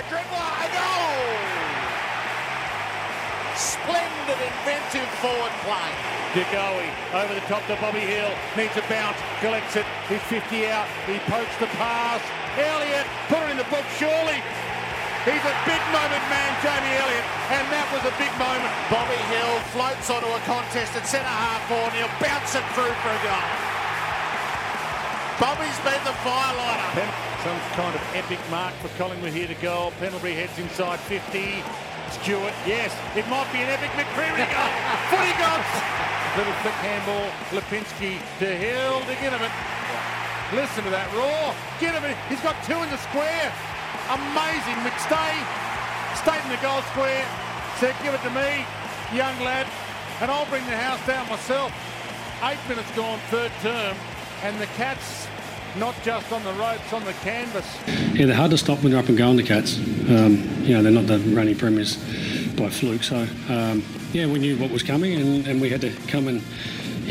A dribble. A goal! Splendid, inventive forward play. De Goey over the top to Bobby Hill. Needs a bounce. Collects it. He's 50 out. He pokes the pass. Elliott put it in the book surely. He's a big moment man, Jamie Elliott, and that was a big moment. Bobby Hill floats onto a contest at centre half forward and he'll bounce it through for a goal. Bobby's been the firelighter. Some kind of epic mark for Collingwood here to goal. Pendlebury heads inside 50. Stewart, yes, it might be an epic McCreery goal. Footy goals. Little flick handball. Lipinski to Hill to Ginnivan. Listen to that roar. Ginnivan, he's got two in the square. Amazing. McStay stayed in the goal square. Said, give it to me, young lad, and I'll bring the house down myself. Eight minutes gone, third term, and the Cats not just on the ropes, on the canvas. Yeah, they're hard to stop when they're up and going, the Cats. Um, you know, they're not the reigning premiers by fluke. So, um, yeah, we knew what was coming and, and we had to come and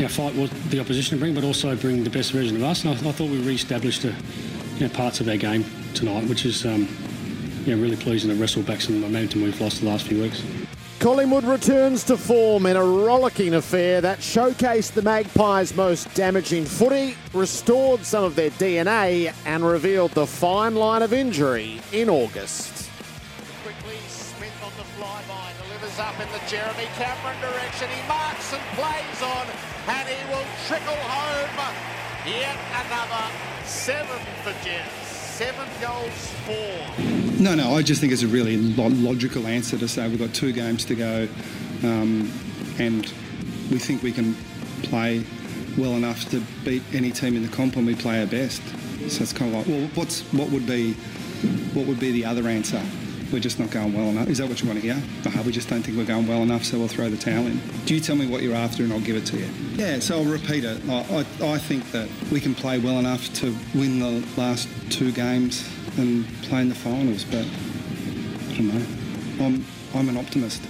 know, fight what the opposition bring, but also bring the best version of us. And I, I thought we re-established a, you know, parts of our game tonight, which is um, yeah, really pleasing to wrestle back some momentum we've lost the last few weeks. Collingwood returns to form in a rollicking affair that showcased the Magpies' most damaging footy, restored some of their DNA, and revealed the fine line of injury in August. Quickly, Smith on the flyby, delivers up in the Jeremy Cameron direction. He marks and plays on, and he will trickle home. Yet another seven for Jets. Seven goals, four. No, no, I just think it's a really lo- logical answer to say we've got two games to go um, and we think we can play well enough to beat any team in the comp when we play our best. So it's kind of like, well, what's what would be what would be the other answer? We're just not going well enough. Is that what you want to hear? We just don't think we're going well enough, so we'll throw the towel in. Do you tell me what you're after and I'll give it to you? Yeah, so I'll repeat it. I, I, I think that we can play well enough to win the last two games and play in the finals, but I don't know. I'm, I'm an optimist.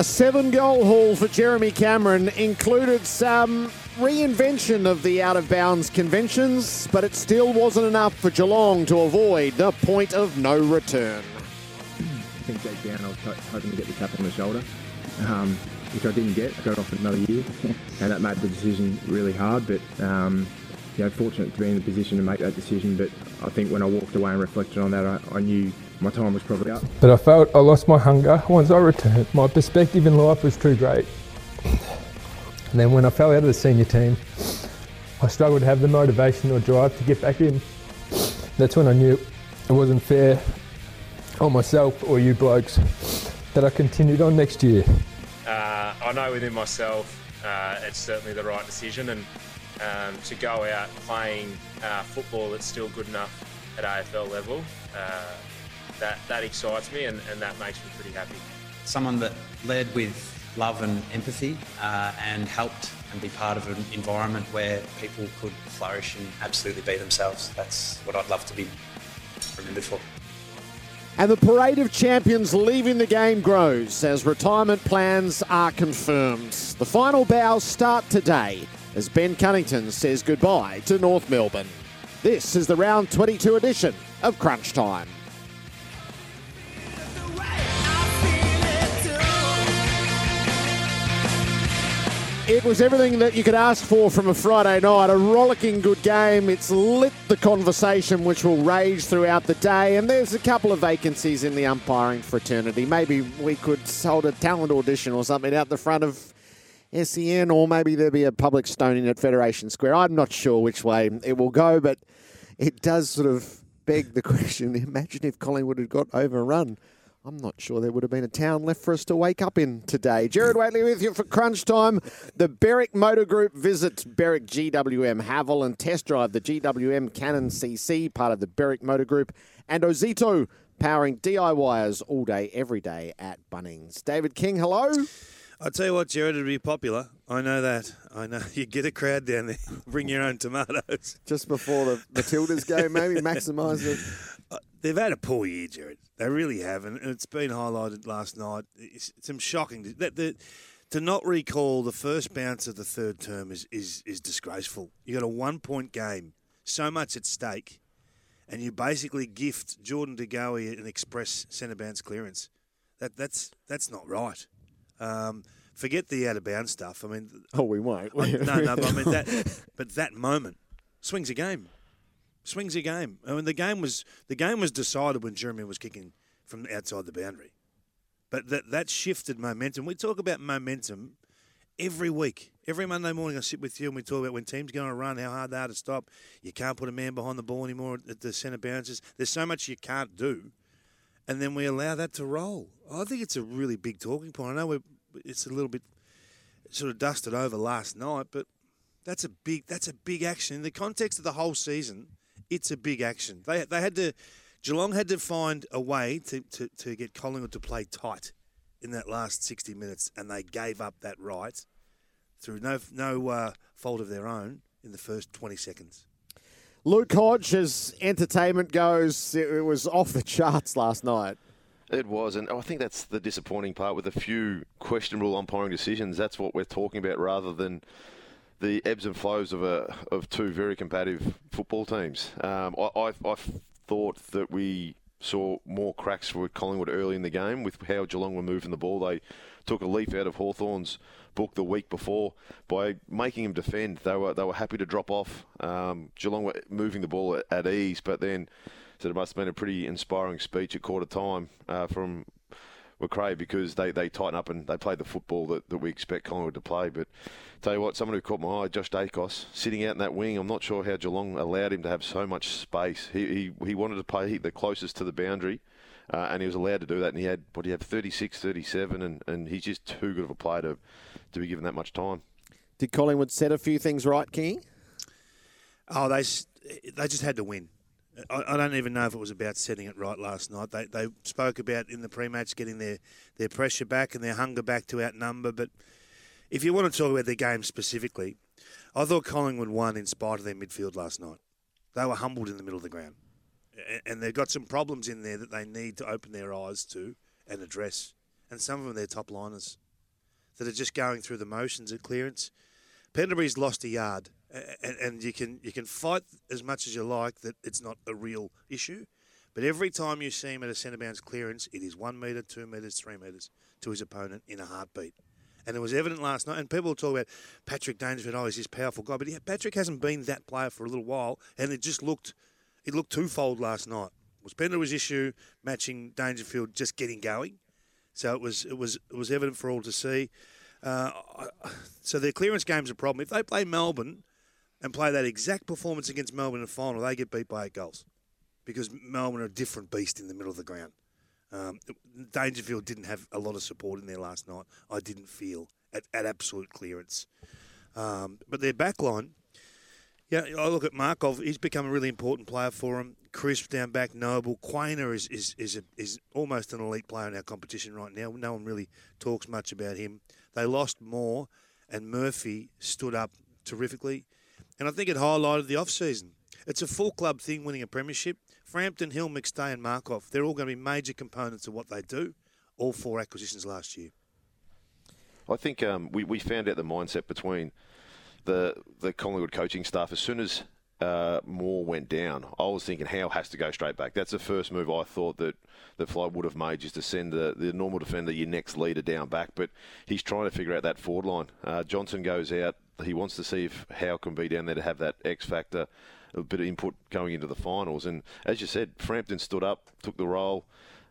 A seven goal haul for Jeremy Cameron included some reinvention of the out of bounds conventions, but it still wasn't enough for Geelong to avoid the point of no return. Hoping to get the tap on the shoulder, um, which I didn't get. I got off another year, and that made the decision really hard. But um, you know, fortunate to be in the position to make that decision. But I think when I walked away and reflected on that, I, I knew my time was probably up. But I felt I lost my hunger once I returned. My perspective in life was too great. And then when I fell out of the senior team, I struggled to have the motivation or drive to get back in. That's when I knew it wasn't fair on myself or you blokes that I continued on next year. Uh, I know within myself uh, it's certainly the right decision, and um, to go out playing uh, football that's still good enough at AFL level, uh, that that excites me, and, and that makes me pretty happy. someone that led with love and empathy uh, and helped and be part of an environment where people could flourish and absolutely be themselves. That's what I'd love to be remembered for. And the parade of champions leaving the game grows as retirement plans are confirmed. The final bows start today as Ben Cunnington says goodbye to North Melbourne. This is the round 22 edition of Crunch Time. It was everything that you could ask for from a Friday night. A rollicking good game. It's lit the conversation, which will rage throughout the day. And there's a couple of vacancies in the umpiring fraternity. Maybe we could hold a talent audition or something out the front of SEN, or maybe there'll be a public stoning at Federation Square. I'm not sure which way it will go, but it does sort of beg the question imagine if Collingwood had got overrun. I'm not sure there would have been a town left for us to wake up in today. Gerard Whateley with you for Crunch Time. The Berwick Motor Group visits Berwick GWM Haval and test drive the GWM Cannon CC, part of the Berwick Motor Group, and Ozito, powering DIYers all day, every day at Bunnings. David King, hello. I tell you what, Gerard, it'd be popular. I know that. I know you get a crowd down there. Bring your own tomatoes. Just before the Matildas game, maybe maximise it. Uh, They've had a poor year, Gerard. They really have, and it's been highlighted last night. It's, some shocking that the, to not recall the first bounce of the third term is is, is disgraceful. You got a one point game, so much at stake, and you basically gift Jordan De Goey an express centre bounce clearance. That that's that's not right. Um, forget the out of bounds stuff. I mean, Oh, we won't. I- no, no, but I mean that. But that moment swings a game. Swings a game. I mean, the game was the game was decided when Jeremy was kicking from outside the boundary. But that that shifted momentum. We talk about momentum every week. Every Monday morning, I sit with you and we talk about when teams go on a run, how hard they are to stop. You can't put a man behind the ball anymore at the centre bounces. There's so much you can't do, and then we allow that to roll. I think it's a really big talking point. I know it's a little bit sort of dusted over last night, but that's a big that's a big action in the context of the whole season. It's a big action. They they had to Geelong had to find a way to, to, to get Collingwood to play tight in that last sixty minutes, and they gave up that right through no no uh, fault of their own in the first twenty seconds. Luke Hodge, as entertainment goes, it it was off the charts last night. It was, and I think that's the disappointing part with a few questionable umpiring decisions. That's what we're talking about, rather than the ebbs and flows of a of two very competitive football teams. Um, I, I, I thought that we saw more cracks with Collingwood early in the game with how Geelong were moving the ball. They took a leaf out of Hawthorn's book the week before by making him defend. They were they were happy to drop off. Um, Geelong were moving the ball at, at ease, but then so it must have been a pretty inspiring speech at quarter time uh, from McRae because they, they tighten up and they play the football that, that we expect Collingwood to play. But tell you what, someone who caught my eye, Josh Daicos, sitting out in that wing. I'm not sure how Geelong allowed him to have so much space. He he, he wanted to play the closest to the boundary. Uh, and he was allowed to do that, and he had what do you have 36, 37, and, and he's just too good of a player to, to be given that much time. Did Collingwood set a few things right, King? Oh, they they just had to win. I, I don't even know if it was about setting it right last night. They they spoke about in the pre-match getting their, their pressure back and their hunger back to outnumber. But if you want to talk about the game specifically, I thought Collingwood won in spite of their midfield last night. They were humbled in the middle of the ground, and they've got some problems in there that they need to open their eyes to and address. And some of them, they're top liners that are just going through the motions at clearance. Pendlebury's lost a yard, and, and you can you can fight as much as you like that it's not a real issue. But every time you see him at a centre bounce clearance, it is one metre, two metres, three metres to his opponent in a heartbeat. And it was evident last night. And people talk about Patrick Dangerfield. Oh, he's this powerful guy, but Patrick hasn't been that player for a little while, and it just looked it looked twofold last night. It was issue matching Dangerfield just getting going, so it was it was it was evident for all to see. Uh, so their clearance game's a problem. If they play Melbourne and play that exact performance against Melbourne in the final, they get beat by eight goals because Melbourne are a different beast in the middle of the ground. Um, Dangerfield didn't have a lot of support in there last night. I didn't feel at, at absolute clearance. Um, but their back line, yeah, I look at Markov. He's become a really important player for him. Crisp down back, Noble. Quaynor is is is, a, is almost an elite player in our competition right now. No one really talks much about him. They lost Moore, and Murphy stood up terrifically. And I think it highlighted the off season. It's a full club thing winning a premiership. Frampton, Hill, McStay, and Markov, they're all going to be major components of what they do. All four acquisitions last year. I think um, we, we found out the mindset between the the Collingwood coaching staff as soon as uh, Moore went down. I was thinking Howe has to go straight back. That's the first move I thought that that Fly would have made, just to send the, the normal defender, your next leader, down back. But he's trying to figure out that forward line. Uh, Johnson goes out. He wants to see if Howe can be down there to have that X factor, a bit of input going into the finals. And as you said, Frampton stood up, took the role.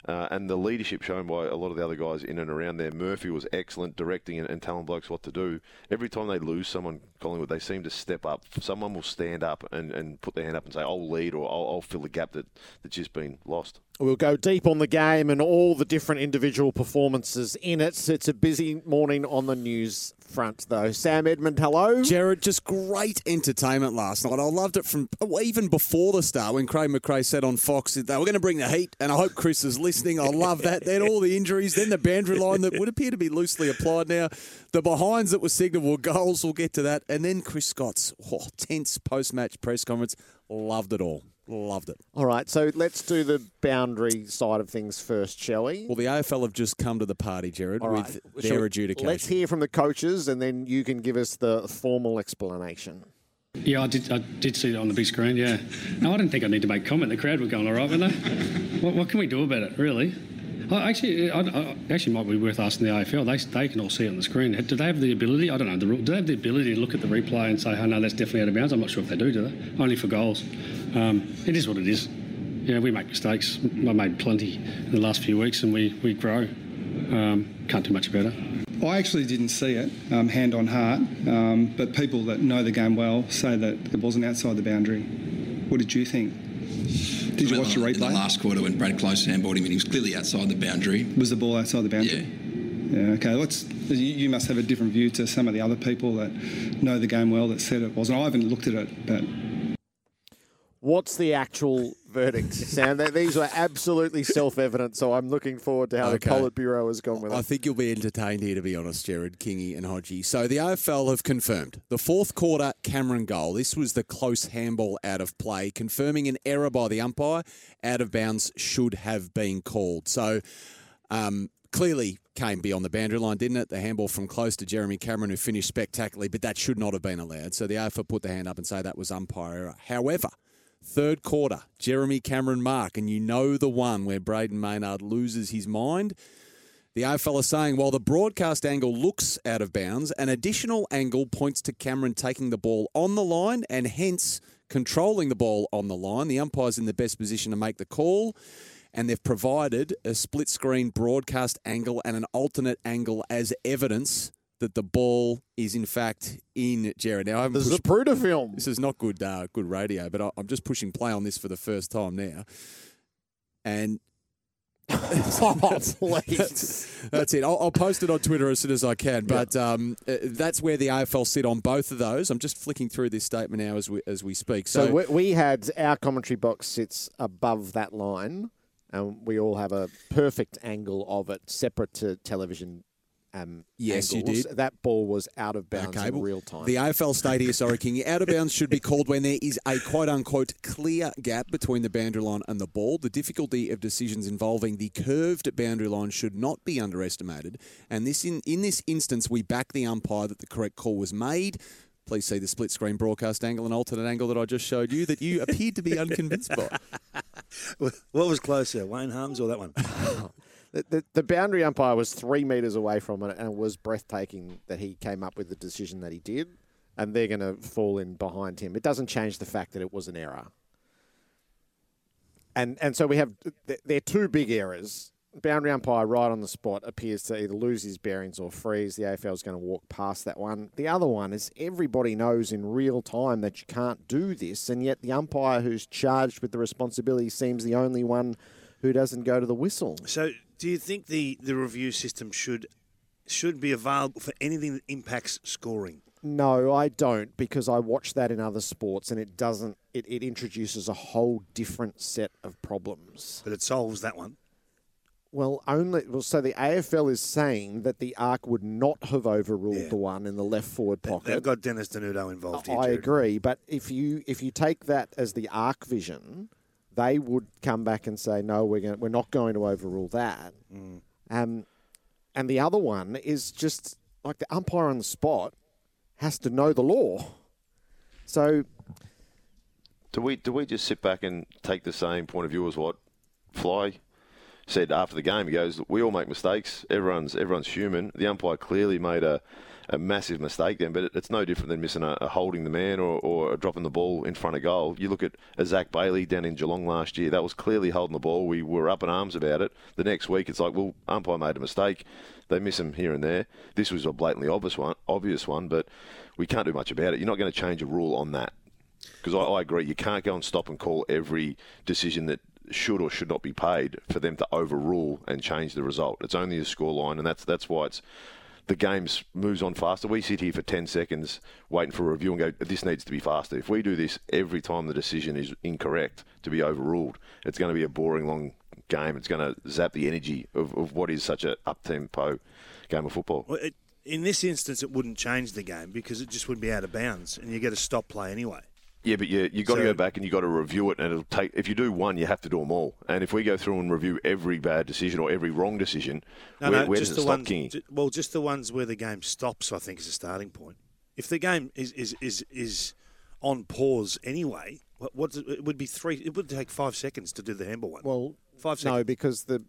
Uh, and the leadership shown by a lot of the other guys in and around there. Murphy was excellent directing and, and telling blokes what to do. Every time they lose someone, Collingwood, they seem to step up. Someone will stand up and, and put their hand up and say, I'll lead or I'll, I'll fill the gap that, that's just been lost. We'll go deep on the game and all the different individual performances in it. It's a busy morning on the news front, though. Sam Edmund, hello. Gerard, just great entertainment last night. I loved it from oh, even before the start when Craig McRae said on Fox that they were going to bring the heat, and I hope Chris is listening. I love that. then all the injuries, then the boundary line that would appear to be loosely applied now, the behinds that were were goals. We'll get to that, and then Chris Scott's oh, tense post-match press conference. Loved it all. Loved it. All right, so let's do the boundary side of things first, shall we? Well, the AFL have just come to the party, Gerard, All right. with Shall their we- adjudication. Let's hear from the coaches, and then you can give us the formal explanation. Yeah, I did. I did see it on the big screen. Yeah. No, I didn't think I need to make comment. The crowd were going all right, weren't they? What, what can we do about it, really? Actually, I, I, actually, might be worth asking the AFL. They, they can all see it on the screen. Do they have the ability? I don't know. The, do they have the ability to look at the replay and say, "Oh no, that's definitely out of bounds"? I'm not sure if they do. Do they? Only for goals. Um, it is what it is. You know, we make mistakes. I made plenty in the last few weeks, and we we grow. Um, can't do much better. I actually didn't see it, um, hand on heart, um, but people that know the game well say that it wasn't outside the boundary. What did you think? Did you watch the in the replay? last quarter when Brad Close handballed him, and he was clearly outside the boundary. Was the ball outside the boundary? Yeah. Yeah. Okay. Let's. You, you must have a different view to some of the other people that know the game well that said it wasn't. I haven't looked at it, but What's the actual verdict, Sam? These were absolutely self-evident, so I'm looking forward to how Okay. the Politburo has gone with I it. I think you'll be entertained here, to be honest, Gerard, Kingy, and Hodgie. So the AFL have confirmed the fourth quarter Cameron goal. This was the close handball out of play, confirming an error by the umpire. Out of bounds should have been called. So um, clearly came beyond the boundary line, didn't it? The handball from close to Jeremy Cameron, who finished spectacularly, but that should not have been allowed. So the AFL put the hand up and say that was umpire error. However, third quarter, Jeremy Cameron mark, and you know the one where Brayden Maynard loses his mind. The AFL are saying while the broadcast angle looks out of bounds, an additional angle points to Cameron taking the ball on the line and hence controlling the ball on the line. The umpire's in the best position to make the call, and they've provided a split screen broadcast angle and an alternate angle as evidence that the ball is in fact in Gerard. Now I haven't The pushed- Zapruder film. This is not good, uh, good radio, but I, I'm just pushing play on this for the first time now, and oh, please. that's, that's it. I'll, I'll post it on Twitter as soon as I can. But um, uh, that's where the AFL sit on both of those. I'm just flicking through this statement now as we as we speak. So, So, we, we had our commentary box sits above that line, and we all have a perfect angle of it, separate to television. Um, Yes, you did. That ball was out of bounds Okay, in well, real time. The AFL state here, sorry, King. Out of bounds should be called when there is a quote unquote clear gap between the boundary line and the ball. The difficulty of decisions involving the curved boundary line should not be underestimated. And this in, in this instance, we back the umpire that the correct call was made. Please see the split screen broadcast angle and alternate angle that I just showed you that you appeared to be unconvinced by. What was closer, Wayne Harmes or that one? The, the, boundary umpire was three metres away from it, and it was breathtaking that he came up with the decision that he did, and they're going to fall in behind him. It doesn't change the fact that it was an error. And and so we have th- they're two big errors. Boundary umpire right on the spot appears to either lose his bearings or freeze. The AFL is going to walk past that one. The other one is everybody knows in real time that you can't do this, and yet the umpire who's charged with the responsibility seems the only one who doesn't go to the whistle. So, do you think the, the review system should should be available for anything that impacts scoring? No, I don't because I watch that in other sports and it doesn't. It, it introduces a whole different set of problems. But it solves that one. Well, only well, so the AFL is saying that the ARC would not have overruled the one in the left forward pocket. They've got Dennis Denudo involved here. I agree, but if you if you take that as the ARC vision, they would come back and say, no, we're going we're not going to overrule that. Mm. Um, and the other one is just like the umpire on the spot has to know the law. So Do we do we just sit back and take the same point of view as what Fly said after the game, he goes, "We all make mistakes. Everyone's everyone's human." The umpire clearly made a, a massive mistake then, but it, it's no different than missing a, a holding the man or, or dropping the ball in front of goal. You look at a Zac Bailey down in Geelong last year; that was clearly holding the ball. We were up in arms about it. The next week, it's like, well, umpire made a mistake. They miss him here and there. This was a blatantly obvious one, obvious one, but we can't do much about it. You're not going to change a rule on that. Because I, I agree, you can't go and stop and call every decision that should or should not be paid for them to overrule and change the result. It's only a scoreline, and that's that's why it's the game moves on faster. We sit here for 10 seconds waiting for a review and go, this needs to be faster. If we do this every time the decision is incorrect to be overruled, it's going to be a boring, long game. It's going to zap the energy of, of what is such a up-tempo game of football. Well, it, in this instance, it wouldn't change the game because it just would be out of bounds, and you get a stop play anyway. Yeah, but you you got to go back and you got to review it, and it'll take. If you do one, you have to do them all. And if we go through and review every bad decision or every wrong decision, No, where, no, where just does the it stop, ones. Kingy? Well, just the ones where the game stops. I think is a starting point. If the game is is is, is on pause anyway, what, what it would be three. It would take five seconds to do the handball one. Well, five seconds. no, because the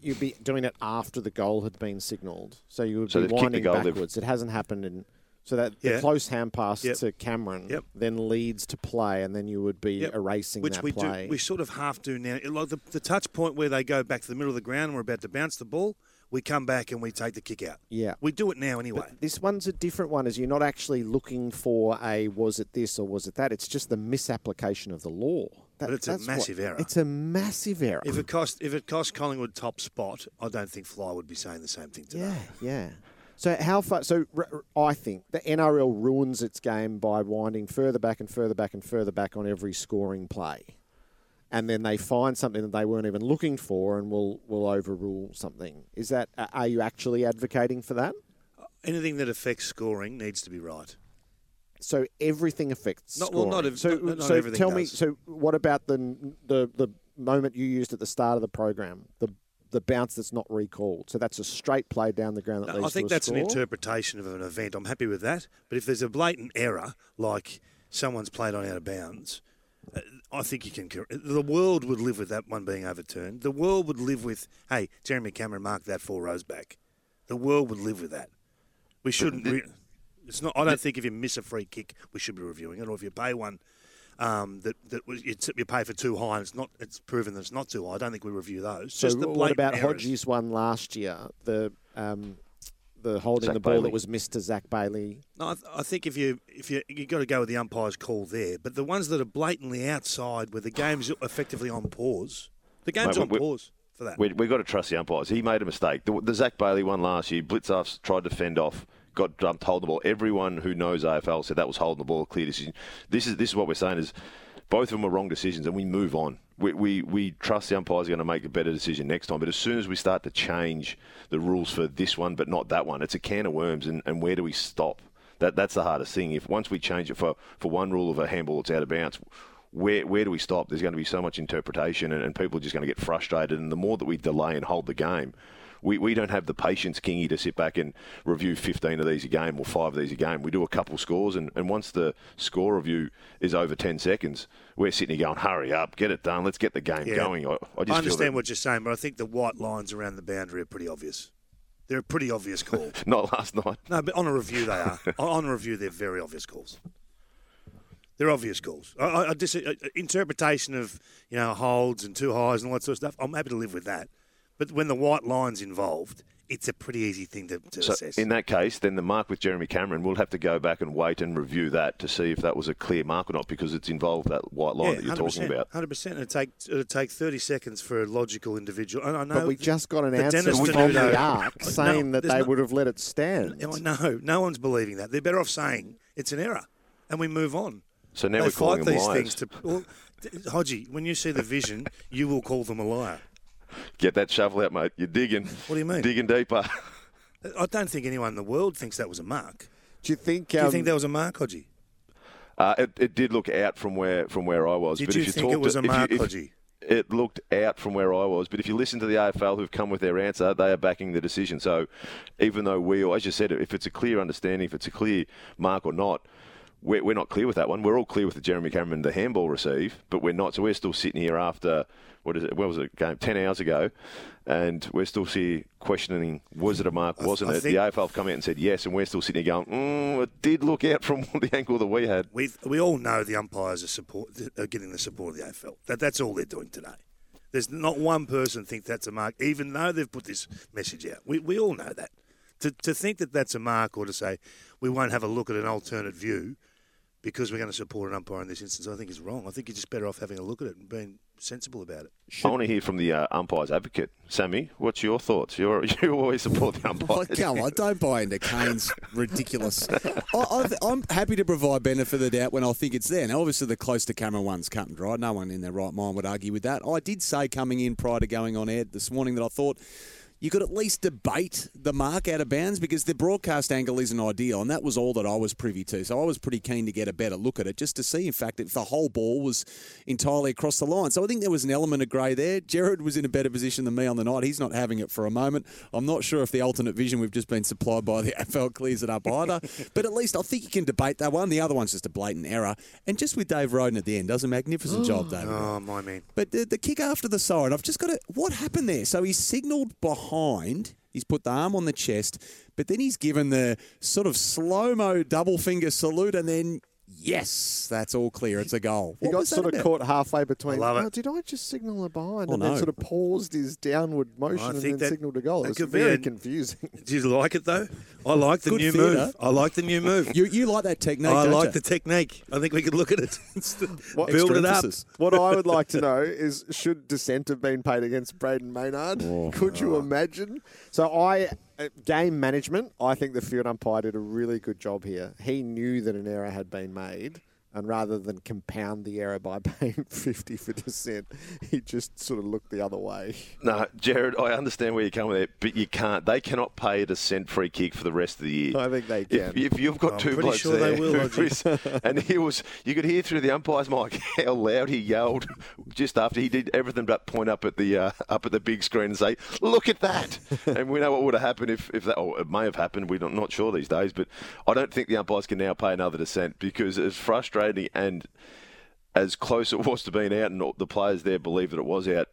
you'd be doing it after the goal had been signalled, so you would So be they've kicked the winding goal, they've- backwards. It hasn't happened in. So that Yeah. the close hand pass Yep. to Cameron Yep. then leads to play, and then you would be Yep. erasing which that we play. do. We sort of half do now. Like the, the touch point where they go back to the middle of the ground and we're about to bounce the ball, we come back and we take the kick out. yeah, We do it now anyway. But this one's a different one, as you're not actually looking for a was it this or was it that. It's just the misapplication of the law. That- But it's a that's what- massive error. It's a massive error. If it cost if it cost Collingwood top spot, I don't think Fly would be saying the same thing today. Yeah, yeah. So how far? So I think the NRL ruins its game by winding further back and further back and further back on every scoring play, and then they find something that they weren't even looking for and will will overrule something. Is that? Are you actually advocating for that? Uh, anything that affects scoring needs to be right. So everything affects. Not- well, not scoring. so, not- not so tell me. So what about the the the moment you used at the start of the program? The the bounce that's not recalled. So that's a straight play down the ground that No, leads I think to a that's an interpretation of an event. I'm happy with that. But if there's a blatant error, like someone's played on out of bounds, uh, I think you can. cor- The world would live with that one being overturned. The world would live with, hey, Jeremy Cameron marked that four rows back. The world would live with that. We shouldn't. Re- it's not. I don't think if you miss a free kick, we should be reviewing it, or if you pay one. Um, that that was, you, t- you pay for too high and it's not it's proven that it's not too high. I don't think we review those. So Just the what about errors. Hodges' one last year? The um, the holding Zach the ball Bailey. that was missed to Zac Bailey. No, I, th- I think if you if you you got to go with the umpire's call there, but the ones that are blatantly outside, where the game's effectively on pause, the game's Mate, on we- pause for that. We we got to trust the umpires. He made a mistake. The, the Zac Bailey one last year, Blitzoff tried to fend off, got dumped, holding the ball. Everyone who knows AFL said that was holding the ball, a clear decision. This is this is what we're saying is both of them were wrong decisions, and we move on. We we, we trust the umpires are going to make a better decision next time. But as soon as we start to change the rules for this one, but not that one, it's a can of worms. And, and where do we stop? That that's the hardest thing. If once we change it for, for one rule of a handball, it's out of bounds. Where where do we stop? There's going to be so much interpretation, and, and people are just going to get frustrated. And the more that we delay and hold the game, we, we don't have the patience, Kingy, to sit back and review 15 of these a game or five of these a game. We do a couple scores, and, and once the score review is over 10 seconds, we're sitting here going, hurry up, get it done, let's get the game Yeah. going. I, I just I understand what you're saying, but I think the white lines around the boundary are pretty obvious. They're a pretty obvious call. not last night. no, but on a review they are. on a review, they're very obvious calls. They're obvious calls. I, I, I dis- interpretation of you know holds and two highs and all that sort of stuff. I'm happy to live with that. But when the white line's involved, it's a pretty easy thing to, to So assess. in that case, then the mark with Jeremy Cameron, we'll have to go back and wait and review that to see if that was a clear mark or not, because it's involved that white line that you're talking about. Hundred percent. It'd take it'd take thirty seconds for a logical individual. And I know But we just got an the answer Dennis from the arc No, saying that they no- would have let it stand. No, no, no one's believing that. They're better off saying it's an error, and we move on. So now they we're calling fight them these liars. things to. Well, Hodgie, when you see the vision, you will call them a liar. Get that shovel out, mate. You're digging. What do you mean? Digging deeper. I don't think anyone in the world thinks that was a mark. Do you think? Do you um, think that was a mark, Hodgie? Uh, it, it did look out from where from where I was. Did but you if you think it talk was to, a if you- mark, if- Hodgie? It looked out from where I was, but if you listen to the AFL who've come with their answer, they are backing the decision. So, even though we, or as you said, if it's a clear understanding, if it's a clear mark or not, we're, we're not clear with that one. We're all clear with the Jeremy Cameron the handball receive, but we're not. So we're still sitting here after what is it? What was it? Game ten hours ago, and we're still here questioning: was it a mark? Wasn't I it? the AFL have come out and said yes, and we're still sitting here going, mm, it did look out from the angle that we had. We we all know the umpires are support are getting the support of the AFL. That that's all they're doing today. There's not one person think that's a mark, even though they've put this message out. We we all know that. To to think that that's a mark, or to say we won't have a look at an alternate view because we're going to support an umpire in this instance, I think is wrong. I think you're just better off having a look at it and being sensible about it. I want to hear from the uh, umpires advocate, Sammy. What's your thoughts? You're, you always support the umpires. Oh, come on, don't buy into Kane's ridiculous. I, I, I'm happy to provide benefit of the doubt when I think it's there. Now, obviously, the close to camera one's cut and dry. No one in their right mind would argue with that. I did say coming in prior to going on air this morning that I thought you could at least debate the mark out of bounds because the broadcast angle isn't ideal, and that was all that I was privy to. So I was pretty keen to get a better look at it just to see, in fact, if the whole ball was entirely across the line. So I think there was an element of grey there. Gerard was in a better position than me on the night. He's not having it for a moment. I'm not sure if the alternate vision we've just been supplied by the AFL clears it up either, but at least I think you can debate that one. The other one's just a blatant error. And just with Dave Roden at the end, does a magnificent job, Dave. Oh my man! But the, the kick after the siren, I've just got to. What happened there? So he signalled behind. He's put the arm on the chest, but then he's given the sort of slow mo double finger salute, and then yes, that's all clear. It's a goal. He What got was that sort of about? caught halfway between. I love oh, it. did I just signal a behind Oh, and no. then sort of paused his downward motion I and think then that- signaled a goal? that It's could be very a- confusing. Do you like it though? I like the Good new theatre. move. I like the new move. You, you like that technique? I don't like you? the technique. I think we could look at it. What- Build Extra it up. emphasis. What I would like to know is should dissent have been paid against Brayden Maynard? Oh. Could you imagine? So I uh, Uh, game management, I think the field umpire did a really good job here. He knew that an error had been made. And rather than compound the error by paying 50 for dissent, he just sort of looked the other way. No, Gerard, I understand where you're coming there, but you can't. They cannot pay a dissent free kick for the rest of the year. I think they can. if you've got I'm two pretty blokes sure there, they will, who and he was, you could hear through the umpire's mic how loud he yelled just after he did everything but point up at the uh, up at the big screen and say, "Look at that!" and we know what would have happened if, if that. Or it may have happened. We're not, not sure these days, but I don't think the umpires can now pay another dissent because it's frustrating and as close it was to being out, and the players there believe that it was out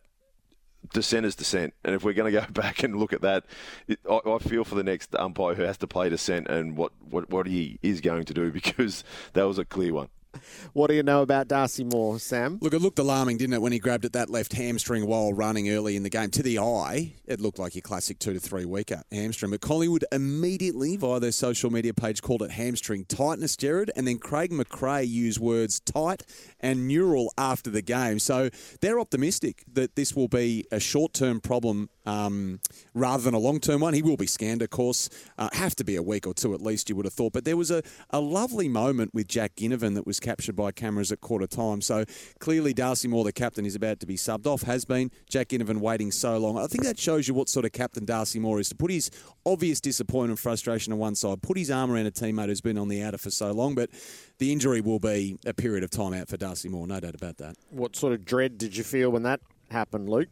dissent is dissent. And if we're going to go back and look at that, it, I, I feel for the next umpire who has to play dissent and what, what, what he is going to do because that was a clear one. What do you know about Darcy Moore, Sam? Look, it looked alarming, didn't it, when he grabbed at that left hamstring while running early in the game. To the eye, it looked like your classic two to three weeker hamstring. But Collingwood immediately, via their social media page, called it hamstring tightness, Gerard. And then Craig McRae used words tight and neural after the game. So they're optimistic that this will be a short term problem um, rather than a long term one. He will be scanned, of course. Uh, have to be a week or two at least, you would have thought. But there was a, a lovely moment with Jack Ginnivan that was captured by cameras at quarter time. So clearly, Darcy Moore, the captain, is about to be subbed off, has been. Jack Ginnivan waiting so long. I think that shows you what sort of captain Darcy Moore is to put his obvious disappointment and frustration on one side, put his arm around a teammate who's been on the outer for so long. But the injury will be a period of time out for Darcy Moore, no doubt about that. What sort of dread did you feel when that happened, Luke?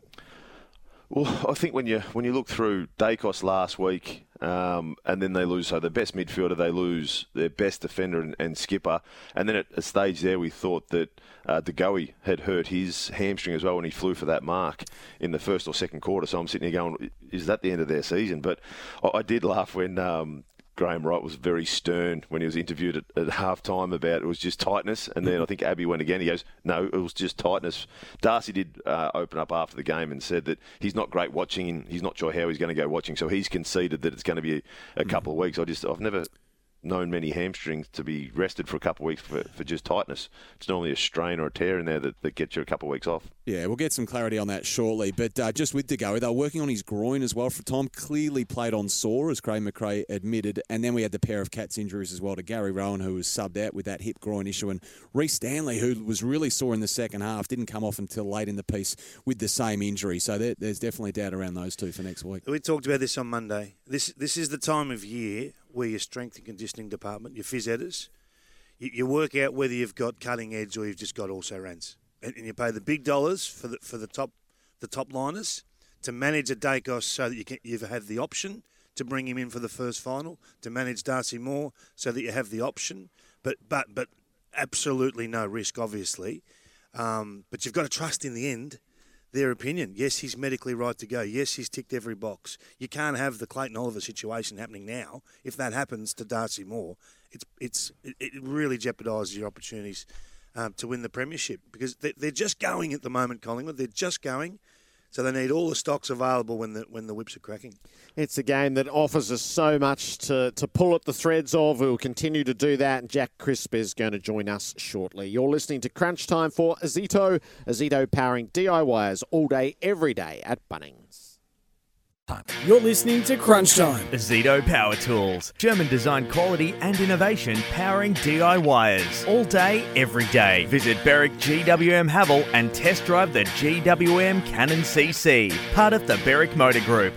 Well, I think when you when you look through Daicos last week, um, and then they lose, so the best midfielder, they lose their best defender and, and skipper, and then at a stage there, we thought that uh, De had hurt his hamstring as well when he flew for that mark in the first or second quarter. So I'm sitting here going, is that the end of their season? But I, I did laugh when. Um, Graham Wright was very stern when he was interviewed at, at half time about it was just tightness. And then I think Abby went again. He goes, No, it was just tightness. Darcy did uh, open up after the game and said that he's not great watching he's not sure how he's going to go watching. So he's conceded that it's going to be a, a couple of weeks. I just, I've never known many hamstrings to be rested for a couple of weeks for, for just tightness. It's normally a strain or a tear in there that, that gets you a couple of weeks off. Yeah, we'll get some clarity on that shortly. But uh, just with De Goey, they were working on his groin as well for Tom. Clearly played on sore, as Craig McRae admitted. And then we had the pair of Cats injuries as well to Gary Rohan, who was subbed out with that hip groin issue, and Rhys Stanley, who was really sore in the second half, didn't come off until late in the piece with the same injury. So there, there's definitely doubt around those two for next week. We talked about this on Monday. This this is the time of year where your strength and conditioning department, your phys editors, you, you work out whether you've got cutting edge or you've just got also rans, and, and you pay the big dollars for the for the top the top liners to manage a Daicos so that you can you have had the option to bring him in for the first final, to manage Darcy Moore so that you have the option. But but but absolutely no risk, obviously. Um, but you've got to trust in the end their opinion. Yes, he's medically right to go. Yes, he's ticked every box. You can't have the Clayton Oliver situation happening now. If that happens to Darcy Moore, it's it's it, really jeopardises your opportunities um, to win the premiership because they, they're just going at the moment, Collingwood. They're just going. So they need all the stocks available when the when the whips are cracking. It's a game that offers us so much to, to pull at the threads of. We'll continue to do that. And Jack Crisp is going to join us shortly. You're listening to Crunch Time for Ozito. Ozito powering DIYers all day, every day at Bunnings. You're listening to Crunch Time. Ozito Power Tools. German design quality and innovation powering DIYers. All day, every day. Visit Berwick GWM Haval and test drive the GWM Cannon CC. Part of the Berwick Motor Group.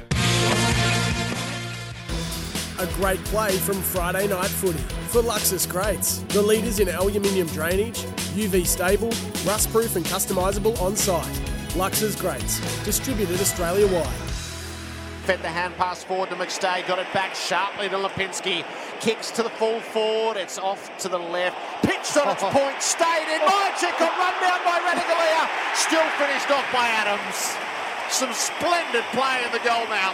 A great play from Friday night footy for Luxus Grates. The leaders in aluminium drainage, UV stable, rust proof and customisable on site. Luxus Grates, distributed Australia wide. Fed the hand pass forward to McStay, got it back sharply to Lipinski. Kicks to the full forward, it's off to the left. Pitched on its point, stayed in. Mihocek got run down by Ratugolea. Still finished off by Adams. Some splendid play in the goal now.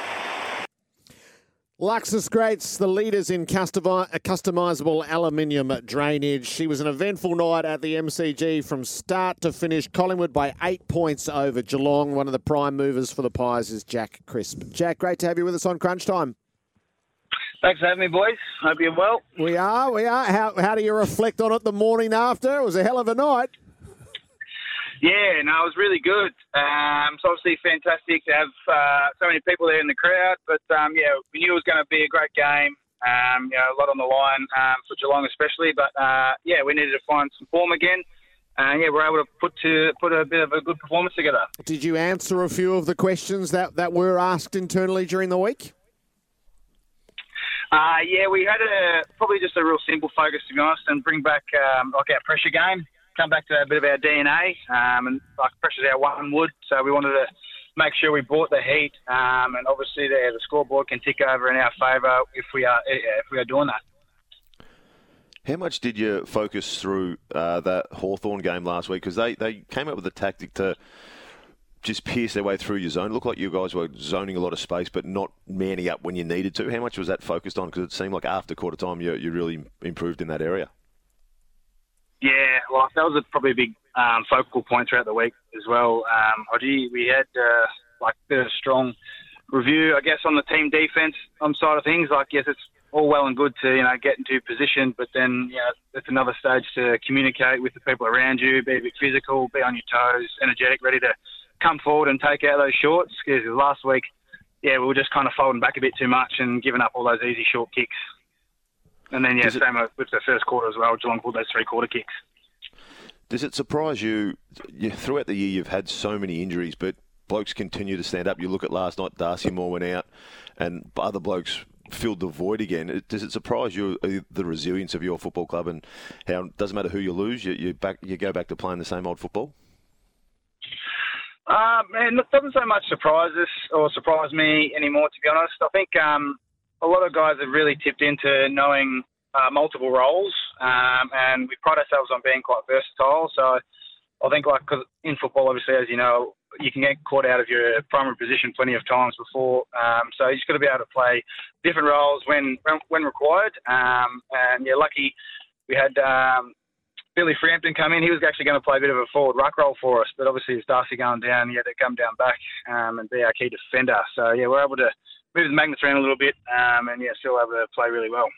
Luxus Grates, the leaders in customi- customisable aluminium drainage. She was an eventful night at the MCG from start to finish. Collingwood by eight points over Geelong. One of the prime movers for the Pies is Jack Crisp. Jack, great to have you with us on Crunch Time. Thanks for having me, boys. Hope you're well. We are, we are. How, how do you reflect on it the morning after? It was a hell of a night. Yeah, no, it was really good. Um, it's obviously fantastic to have uh, so many people there in the crowd, but um, yeah, we knew it was going to be a great game. Um, you know, a lot on the line um, for Geelong especially, but uh, yeah, we needed to find some form again. And yeah, we're able to put to put a bit of a good performance together. Did you answer a few of the questions that, that were asked internally during the week? Uh, yeah, we had a probably just a real simple focus to be honest, and bring back um, like our pressure game come back to a bit of our DNA, um, and like pressure's our one wood, so we wanted to make sure we brought the heat, um, and obviously the, the scoreboard can tick over in our favour if we are if we are doing that. How much did you focus through uh, that Hawthorn game last week? Because they, they came up with a tactic to just pierce their way through your zone. Looked like you guys were zoning a lot of space, but not manning up when you needed to. How much was that focused on? Because it seemed like after quarter time you, you really improved in that area. Yeah, well, that was a, probably a big um, focal point throughout the week as well. Um, Hodgie, we had uh, like a strong review, I guess, on the team defense on side of things. Like, yes, it's all well and good to you know get into position, but then you know it's another stage to communicate with the people around you, be a bit physical, be on your toes, energetic, ready to come forward and take out those shorts. Because last week, yeah, we were just kind of folding back a bit too much and giving up all those easy short kicks. And then, yeah, Does same it, with the first quarter as well. Geelong pulled those three quarter kicks. Does it surprise you, you, throughout the year you've had so many injuries, but blokes continue to stand up? You look at last night, Darcy Moore went out, and other blokes filled the void again. Does it surprise you uh, the resilience of your football club and how it doesn't matter who you lose, you, you back you go back to playing the same old football? Uh, man, doesn't so much surprise us or surprise me anymore. To be honest, I think um, a lot of guys have really tipped into knowing uh, multiple roles, um, and we pride ourselves on being quite versatile. So I think, like, cause in football, obviously, as you know, you can get caught out of your primary position plenty of times before. Um, so you just got to be able to play different roles when when required. Um, and yeah, lucky we had um, Billy Frampton come in. He was actually going to play a bit of a forward ruck role for us, but obviously with Darcy going down, he had to come down back um, and be our key defender. So yeah, we're able to move the magnets around a little bit, um, and yeah, still able to play really well.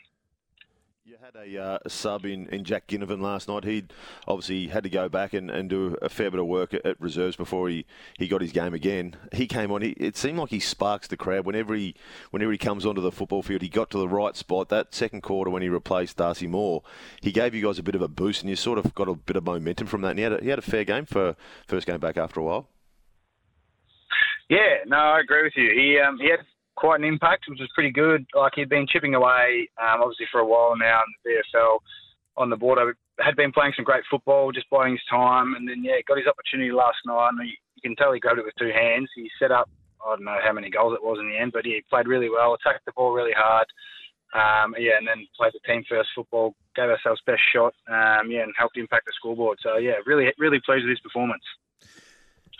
You had a, uh, sub in, in Jack Ginnivan last night. He obviously had to go back and, and do a fair bit of work at, at, reserves before he, he got his game again. He came on. He, it seemed like he sparks the crowd whenever he whenever he comes onto the football field. He got to the right spot. That second quarter when he replaced Darcy Moore, he gave you guys a bit of a boost, and you sort of got a bit of momentum from that. And he had a, he had a fair game for first game back after a while. Yeah, no, I agree with you. He um, he had quite an impact, which was pretty good. Like he'd been chipping away, um, obviously for a while now in the VFL on the border. Had been playing some great football, just biding his time, and then yeah, got his opportunity last night. And you, you can tell he grabbed it with two hands. He set up, I don't know how many goals it was in the end, but he played really well, attacked the ball really hard. Um, yeah, and then played the team first football, gave ourselves best shot, um, yeah, and helped impact the scoreboard. So yeah, really, really pleased with his performance.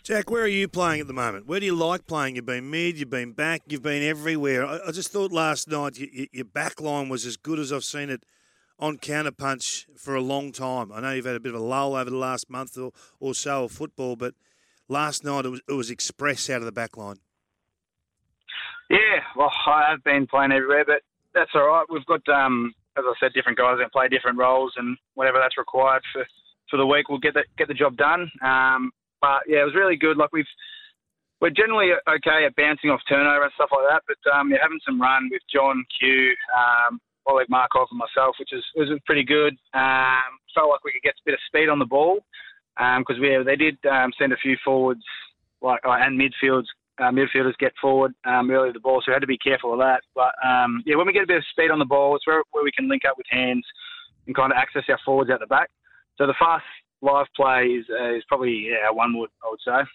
Jack, where are you playing at the moment? Where do you like playing? You've been mid, you've been back, you've been everywhere. I, I just thought last night you, you, your back line was as good as I've seen it on counterpunch for a long time. I know you've had a bit of a lull over the last month or, or so of football, but last night it was, it was express out of the back line. Yeah, well, I have been playing everywhere, but that's all right. We've got, um, as I said, different guys that play different roles, and whatever that's required for, for the week, we'll get the, get the job done. Um, but yeah, it was really good. Like we've we're generally okay at bouncing off turnover and stuff like that, but um, yeah, having some run with John Q, um, Oleg Markov, and myself, which is was pretty good. Um, felt like we could get a bit of speed on the ball because um, we they did um, send a few forwards like uh, and midfields uh, midfielders get forward um, early the ball, so we had to be careful of that. But um, yeah, when we get a bit of speed on the ball, it's where, where we can link up with hands and kind of access our forwards out the back. So the fast live play is, uh, is probably yeah, one would I would say.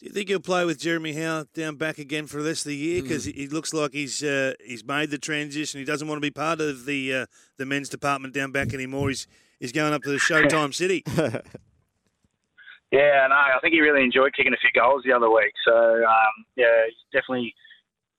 Do you think he'll play with Jeremy Howe down back again for the rest of the year? Because Hmm. he looks like he's uh, he's made the transition. He doesn't want to be part of the uh, the men's department down back anymore. He's he's going up to the Showtime City. Yeah, no, I think he really enjoyed kicking a few goals the other week. So um, yeah, he's definitely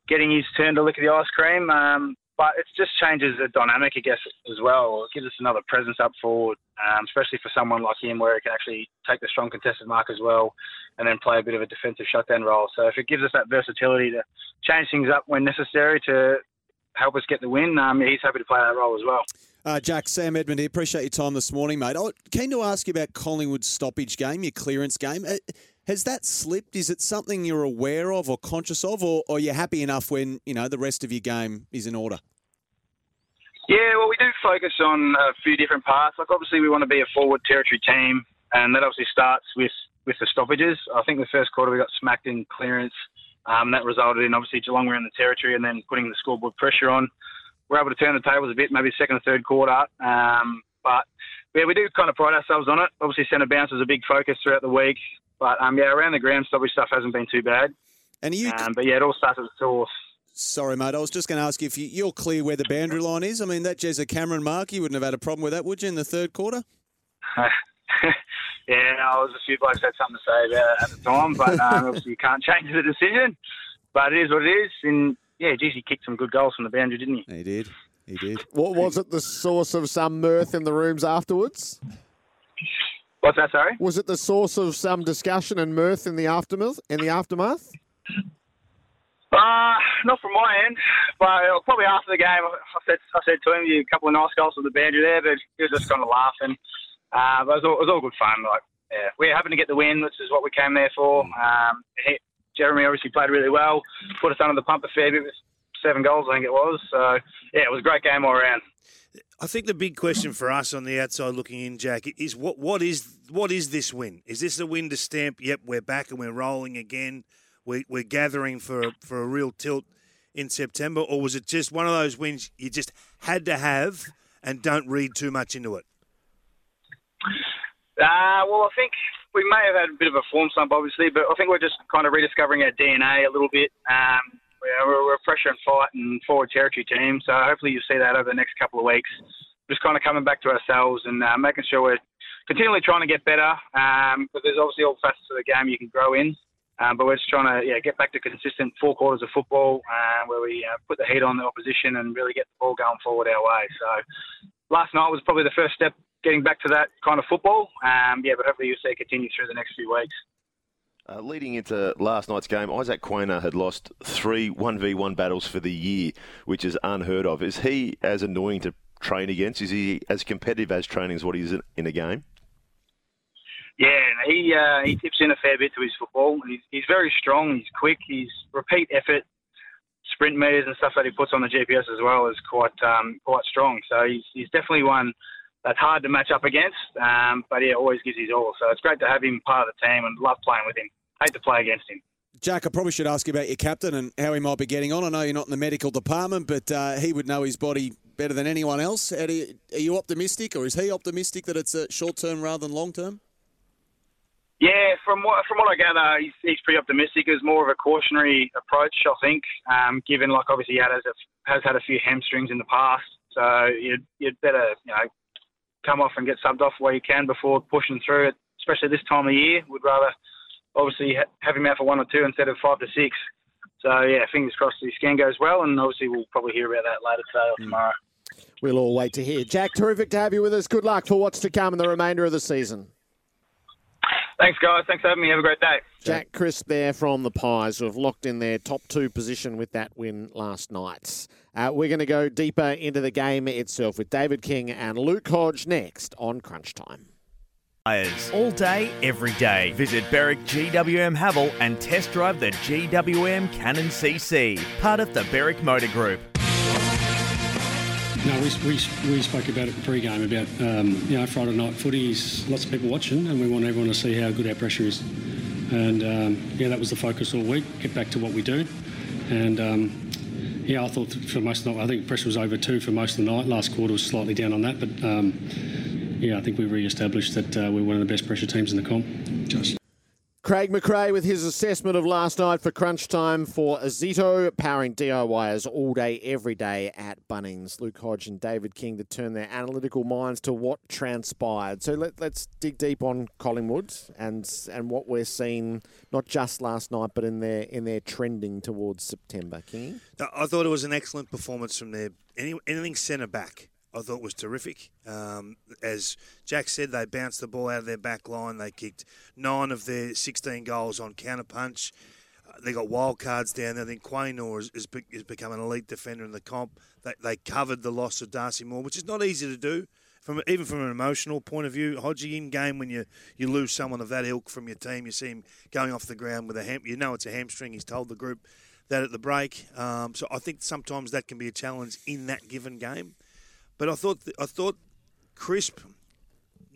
getting his turn to lick the ice cream. Um, but it just changes the dynamic, I guess, as well. It gives us another presence up forward, um, especially for someone like him, where he can actually take the strong contested mark as well, and then play a bit of a defensive shutdown role. So if it gives us that versatility to change things up when necessary to help us get the win, um, he's happy to play that role as well. Uh, Jack, Sam Edmund here. Appreciate your time this morning, mate. I'm keen to ask you about Collingwood's stoppage game, your clearance game. Has that slipped? Is it something you're aware of or conscious of, or, or are you happy enough when you know the rest of your game is in order? Yeah, well, we do focus on a few different parts. Like, obviously, we want to be a forward territory team, and that obviously starts with, with the stoppages. I think the first quarter we got smacked in clearance. Um, that resulted in, obviously, Geelong were in the territory and then putting the scoreboard pressure on. We're able to turn the tables a bit, maybe second or third quarter. Um, but, yeah, we do kind of pride ourselves on it. Obviously, centre bounce was a big focus throughout the week. But, um, yeah, around the ground, stoppage stuff hasn't been too bad. And you, um, but, yeah, it all starts at the source. Sorry, mate. I was just going to ask you if you, you're clear where the boundary line is. I mean, that Jezza Cameron mark, you wouldn't have had a problem with that, would you, in the third quarter? yeah, no, there was a few blokes had something to say about it at the time, but um, obviously you can't change the decision. But it is what it is. And yeah, geez, he kicked some good goals from the boundary, didn't he? He did. He did. What was it? The source of some mirth in the rooms afterwards? What's that? Sorry. Was it the source of some discussion and mirth in the aftermath? In the aftermath? Uh, not from my end, but probably after the game, I said I said to him, "You a couple of nice goals with the boundary there," but he was just kind of laughing. Uh, but it was, all, it was all good fun. Like, yeah, we happened to get the win, which is what we came there for. Um, he, Jeremy obviously played really well, put us under the pump a fair bit with seven goals, I think it was. So yeah, it was a great game all around. I think the big question for us on the outside looking in, Jack, is what what is what is this win? Is this a win to stamp? Yep, we're back and we're rolling again. We, we're gathering for a, for a real tilt in September, or was it just one of those wins you just had to have and don't read too much into it? Uh, well, I think we may have had a bit of a form slump, obviously, but I think we're just kind of rediscovering our DNA a little bit. Um, we're, we're a pressure and fight and forward territory team, so hopefully you'll see that over the next couple of weeks. Just kind of coming back to ourselves and uh, making sure we're continually trying to get better. Um, there's obviously all facets of the game you can grow in. Um, but we're just trying to yeah, get back to consistent four quarters of football uh, where we uh, put the heat on the opposition and really get the ball going forward our way. So last night was probably the first step getting back to that kind of football. Um, yeah, but hopefully you'll see it continue through the next few weeks. Uh, leading into last night's game, Isaac Quaynor had lost three 1v1 battles for the year, which is unheard of. Is he as annoying to train against? Is he as competitive as training as what he is in- a game? Yeah, he uh, he tips in a fair bit to his football. He's, he's very strong. He's quick. He's repeat effort, sprint meters and stuff that he puts on the GPS as well is quite um, quite strong. So he's he's definitely one that's hard to match up against. Um, but he always gives his all. So it's great to have him part of the team and love playing with him. Hate to play against him. Jack, I probably should ask you about your captain and how he might be getting on. I know you're not in the medical department, but uh, he would know his body better than anyone else. How do you, are you optimistic, or is he optimistic that it's a short term rather than long term? Yeah, from what from what I gather, he's, he's pretty optimistic. It was more of a cautionary approach, I think, um, given like obviously he had, has, has had a few hamstrings in the past. So you'd, you'd better you know come off and get subbed off where you can before pushing through it, especially this time of year. We'd rather obviously ha- have him out for one or two instead of five to six. So yeah, fingers crossed the scan goes well, and obviously we'll probably hear about that later today or tomorrow. We'll all wait to hear. Jack, terrific to have you with us. Good luck for what's to come in the remainder of the season. Thanks, guys. Thanks for having me. Have a great day. Jack Crisp there from the Pies, who have locked in their top two position with that win last night. Uh, we're going to go deeper into the game itself with David King and Luke Hodge next on Crunch Time. All day, every day. Visit Berwick GWM Haval and test drive the GWM Cannon CC, part of the Berwick Motor Group. No, we, we, we spoke about it pre-game about um, you know Friday night footies. Lots of people watching, and we want everyone to see how good our pressure is. And um, yeah, that was the focus all week. Get back to what we do. And um, yeah, I thought for most of the night, I think pressure was over two for most of the night. Last quarter was slightly down on that, but um, yeah, I think we've re-established that uh, we're one of the best pressure teams in the comp. Just. Craig McRae with his assessment of last night for crunch time for Ozito, powering DIYers all day, every day at Bunnings. Luke Hodge and David King to turn their analytical minds to what transpired. So let, us dig deep on Collingwood and and what we're seeing, not just last night, but in their in their trending towards September. King, I thought it was an excellent performance from their any, anything centre back. I thought was terrific. Um, as Jack said, they bounced the ball out of their back line. They kicked nine of their 16 goals on counter punch. Uh, they got wild cards down there. I think Quaynor has, has, has become an elite defender in the comp. They, they covered the loss of Darcy Moore, which is not easy to do. From even from an emotional point of view, Hodgie in game when you, you lose someone of that ilk from your team, you see him going off the ground with a ham. You know it's a hamstring. He's told the group that at the break. Um, so I think sometimes that can be a challenge in that given game. But I thought I thought Crisp,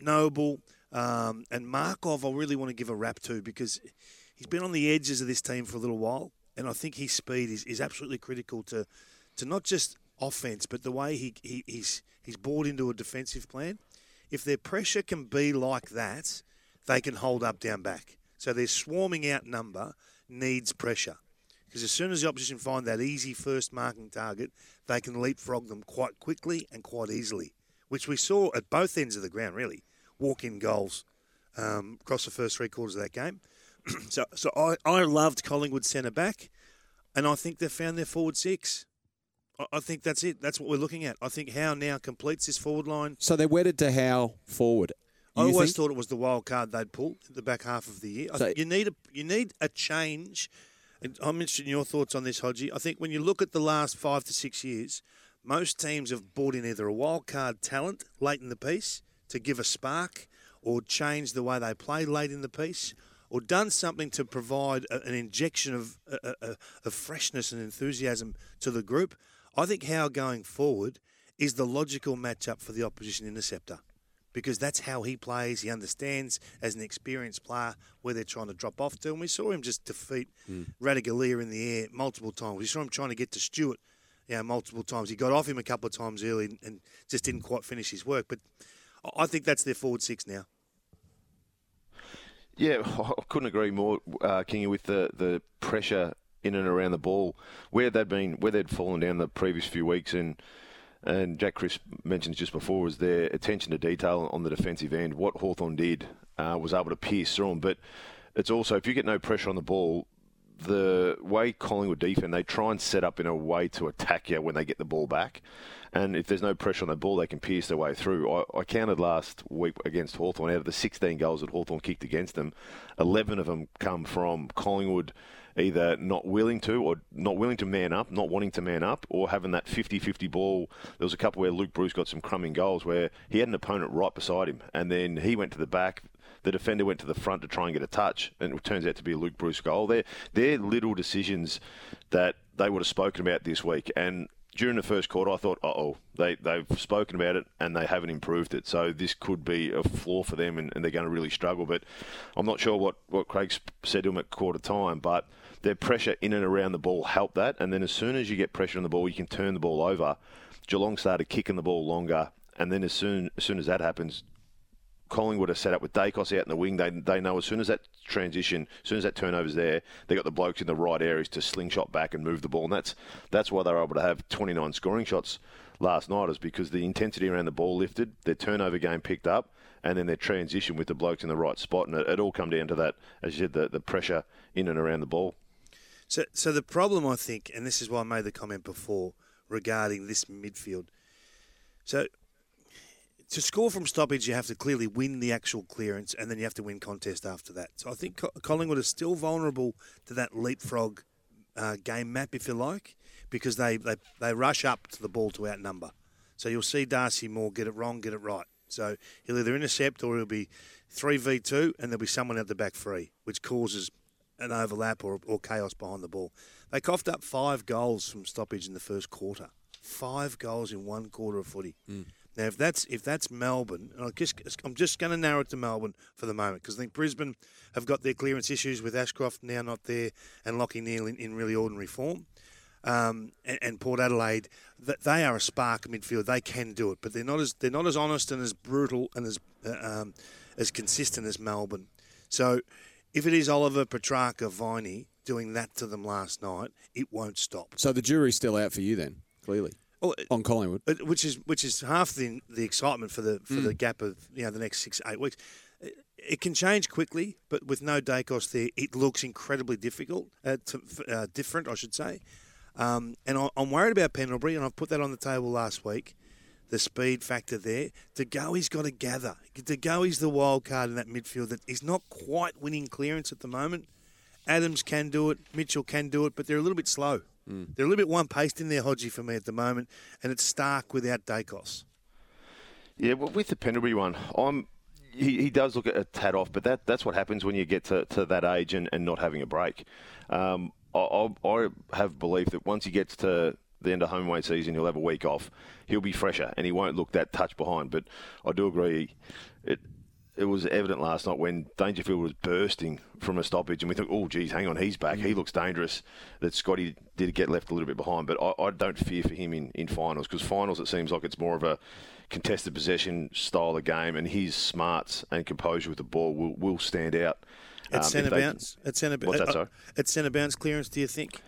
Noble, um, and Markov. I really want to give a rap to because he's been on the edges of this team for a little while, and I think his speed is, is absolutely critical to to not just offense, but the way he, he he's he's bought into a defensive plan. If their pressure can be like that, they can hold up down back. So their swarming out number needs pressure. Because as soon as the opposition find that easy first marking target, they can leapfrog them quite quickly and quite easily, which we saw at both ends of the ground, really. Walk in goals um, across the first three quarters of that game. so so I, I loved Collingwood centre back, and I think they've found their forward six. I, I think that's it. That's what we're looking at. I think Howe now completes this forward line. So they're wedded to Howe forward. I always think? thought it was the wild card they'd pull at the back half of the year. I So- think you need a you need a change. I'm interested in your thoughts on this, Hodgie. I think when you look at the last five to six years, most teams have brought in either a wild card talent late in the piece to give a spark, or change the way they play late in the piece, or done something to provide a, an injection of, uh, uh, of freshness and enthusiasm to the group. I think Howe going forward is the logical matchup for the opposition interceptor because that's how he plays. He understands as an experienced player where they're trying to drop off to. And we saw him just defeat Hmm. Ratugolea in the air multiple times. We saw him trying to get to Stewart you know, multiple times. He got off him a couple of times early and, just didn't quite finish his work. But I- I think that's their forward six now. Yeah, I couldn't agree more, uh, Kingy, with the, the pressure in and around the ball, where they'd been, where they'd fallen down the previous few weeks, and and Jack Crisp mentioned just before was their attention to detail on the defensive end. What Hawthorn did uh, was able to pierce through them, but it's also if you get no pressure on the ball, the way Collingwood defend, they try and set up in a way to attack you when they get the ball back. And if there's no pressure on the ball, they can pierce their way through. I, I counted last week against Hawthorn, out of the 16 goals that Hawthorn kicked against them, 11 of them come from Collingwood either not willing to or not willing to man up, not wanting to man up, or having that 50-50 ball. There was a couple where Luke Breust got some crumbing goals where he had an opponent right beside him, and then he went to the back, the defender went to the front to try and get a touch, and it turns out to be a Luke Breust goal. They're, they're little decisions that they would have spoken about this week. And during the first quarter, I thought, oh, they, they've spoken about it and they haven't improved it. So this could be a flaw for them and, and they're going to really struggle. But I'm not sure what, what Craig said to them at quarter time, but their pressure in and around the ball helped that. And then as soon as you get pressure on the ball, you can turn the ball over. Geelong started kicking the ball longer. And then as soon as, soon as that happens, Collingwood are set up with Daicos out in the wing. They, they know as soon as that transition, as soon as that turnover's there, they got the blokes in the right areas to slingshot back and move the ball. And that's that's why they were able to have 29 scoring shots last night, is because the intensity around the ball lifted, their turnover game picked up, and then their transition with the blokes in the right spot. And it, it all come down to that, as you said, the, the pressure in and around the ball. So, so the problem, I think, and this is why I made the comment before regarding this midfield. So, to score from stoppage, you have to clearly win the actual clearance, and then you have to win contest after that. So, I think Collingwood is still vulnerable to that leapfrog uh, game map, if you like, because they, they they rush up to the ball to outnumber. So you'll see Darcy Moore get it wrong, get it right. So he'll either intercept or he'll be three v two, and there'll be someone at the back free, which causes an overlap or, or chaos behind the ball. They coughed up five goals from stoppage in the first quarter. Five goals in one quarter of footy. Now, if that's if that's Melbourne, and I guess I'm just going to narrow it to Melbourne for the moment because I think Brisbane have got their clearance issues with Ashcroft now not there and Lachie Neale in, in really ordinary form. Um, and, and Port Adelaide, they are a spark midfield. They can do it, but they're not as they're not as honest and as brutal and as uh, um, as consistent as Melbourne. So, if it is Oliver, Petrarca, Viney doing that to them last night, it won't stop. So the jury's still out for you then, clearly. Well, on Collingwood. Which is which is half the the excitement for the for the Mm. gap of you know the next six eight weeks. It- It can change quickly, but with no Daicos there, it looks incredibly difficult, uh, to, uh, different, I should say. Um, and I, I'm worried about Pendlebury, and I've put that on the table last week. The speed factor there. He's got to gather. He's the wild card in that midfield that is not quite winning clearance at the moment. Adams can do it, Mitchell can do it, but they're a little bit slow. They're a little bit one paced in there, Hodgie, for me at the moment, and it's Stark without Daicos. Yeah, well, with the Pendlebury one, I'm. He, he does look a tad off, but that that's what happens when you get to, to that age and, and not having a break. Um, I, I, I have belief that once he gets to the end of home weight season, he'll have a week off. He'll be fresher and he won't look that touch behind. But I do agree, it it was evident last night when Dangerfield was bursting from a stoppage, and we thought, oh, geez, hang on, he's back. He looks dangerous. That Scotty did get left a little bit behind, but I, I don't fear for him in, in finals because finals it seems like it's more of a contested possession style of game, and his smarts and composure with the ball will, will stand out. At um, centre bounce, at centre What's that, uh, sorry? At centre bounce clearance, do you think?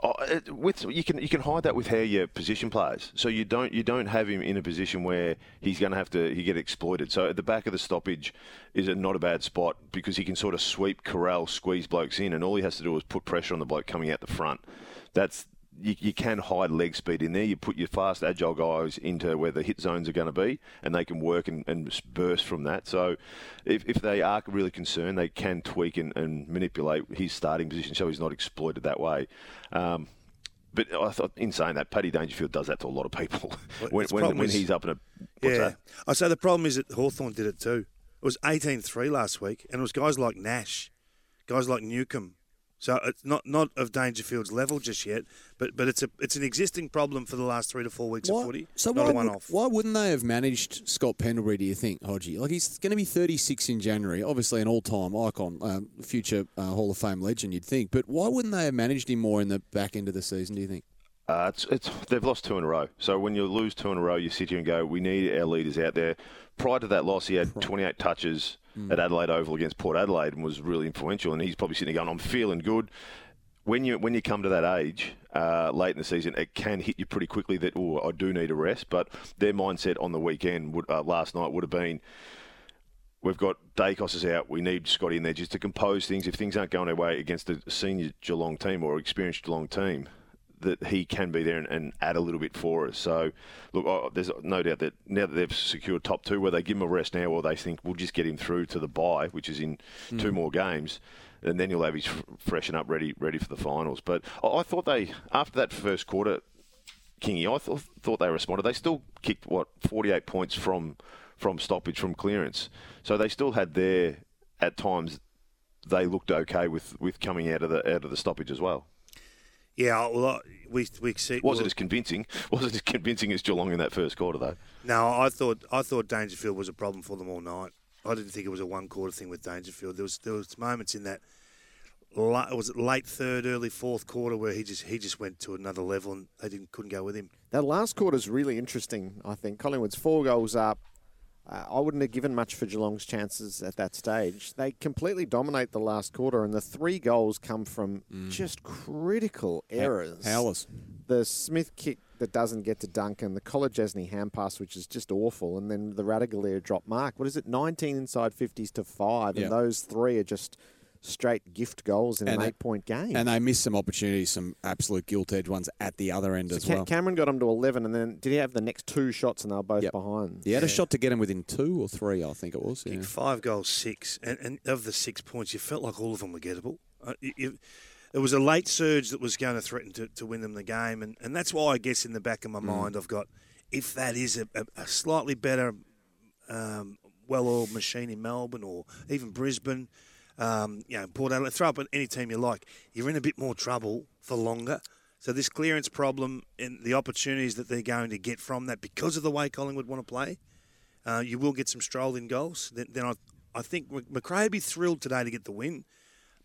Oh, uh, with you can you can hide that with how your position plays. So you don't you don't have him in a position where he's going to have to he get exploited. So at the back of the stoppage is a not a bad spot because he can sort of sweep, corral, squeeze blokes in, and all he has to do is put pressure on the bloke coming out the front. That's you, you can hide leg speed in there. You put your fast, agile guys into where the hit zones are going to be, and they can work and, and burst from that. So, if, if they are really concerned, they can tweak and, and manipulate his starting position so he's not exploited that way. Um, but I thought, in saying that, Paddy Dangerfield does that to a lot of people when, when, when is- he's up in a. What's yeah. that? I say the problem is that Hawthorn did it too. It was 18-3 last week, and it was guys like Nash, guys like Newcombe. So it's not not of Dangerfield's level just yet, but but it's a it's an existing problem for the last three to four weeks of footy. So not why, a one would- off. why wouldn't they have managed Scott Pendlebury? Do you think, Hodgie? Like he's going to be 36 in January, obviously an all-time icon, um, future uh, Hall of Fame legend. You'd think, but why wouldn't they have managed him more in the back end of the season? Do you think? Uh, it's, it's they've lost two in a row. So when you lose two in a row, you sit here and go, "We need our leaders out there." Prior to that loss, he had 28 touches at Adelaide Oval against Port Adelaide and was really influential. And he's probably sitting there going, "I'm feeling good." When you when you come to that age uh, late in the season, it can hit you pretty quickly that oh, I do need a rest. But their mindset on the weekend would, uh, last night would have been. We've got Daicos is out. We need Scotty in there just to compose things. If things aren't going our way against a senior Geelong team or experienced Geelong team, that he can be there and, and add a little bit for us. So, look, oh, there's no doubt that now that they've secured top two, whether they give him a rest now or they think we'll just get him through to the bye, which is in two Mm. more games, and then you'll have his f- freshen up ready ready for the finals. But I, I thought they after that first quarter, Kingy, I thought thought they responded. They still kicked what 48 points from from stoppage from clearance, so they still had their at times. They looked okay with, with coming out of the out of the stoppage as well. Yeah, well, uh, we we see. Was well, it as convincing? Was it as convincing as Geelong in that first quarter, though? No, I thought I thought Dangerfield was a problem for them all night. I didn't think it was a one quarter thing with Dangerfield. There was there was moments in that la- was it late third, early fourth quarter where he just he just went to another level and they didn't couldn't go with him. That last quarter is really interesting, I think. Collingwood's four goals up. Uh, I wouldn't have given much for Geelong's chances at that stage. They completely dominate the last quarter, and the three goals come from just critical errors. howlers. The Smith kick that doesn't get to Duncan, the Collegesny hand pass, which is just awful, and then the Ratugolea drop mark. What is it, 19 inside 50s to 5, Yeah. and those three are just straight gift goals in And an eight point game. And they missed some opportunities, some absolute gilt edge ones at the other end as Ca- well. Cameron got him to 11, and then did he have the next two shots, and they were both behind? He had a shot to get him within two or three, I think it was. Yeah. Five goals, six, and, and of the six points, you felt like all of them were gettable. Uh, you, you- it was a late surge that was going to threaten to, to win them the game, and, and that's why I guess in the back of my Mm. mind I've got if that is a, a, a slightly better, um, well-oiled machine in Melbourne or even Brisbane, um, you know, Port Adelaide, throw up at any team you like, you're in a bit more trouble for longer. So this clearance problem and the opportunities that they're going to get from that because of the way Collingwood want to play, uh, you will get some strolled in goals. Then, then I, I think Mc- McRae would be thrilled today to get the win,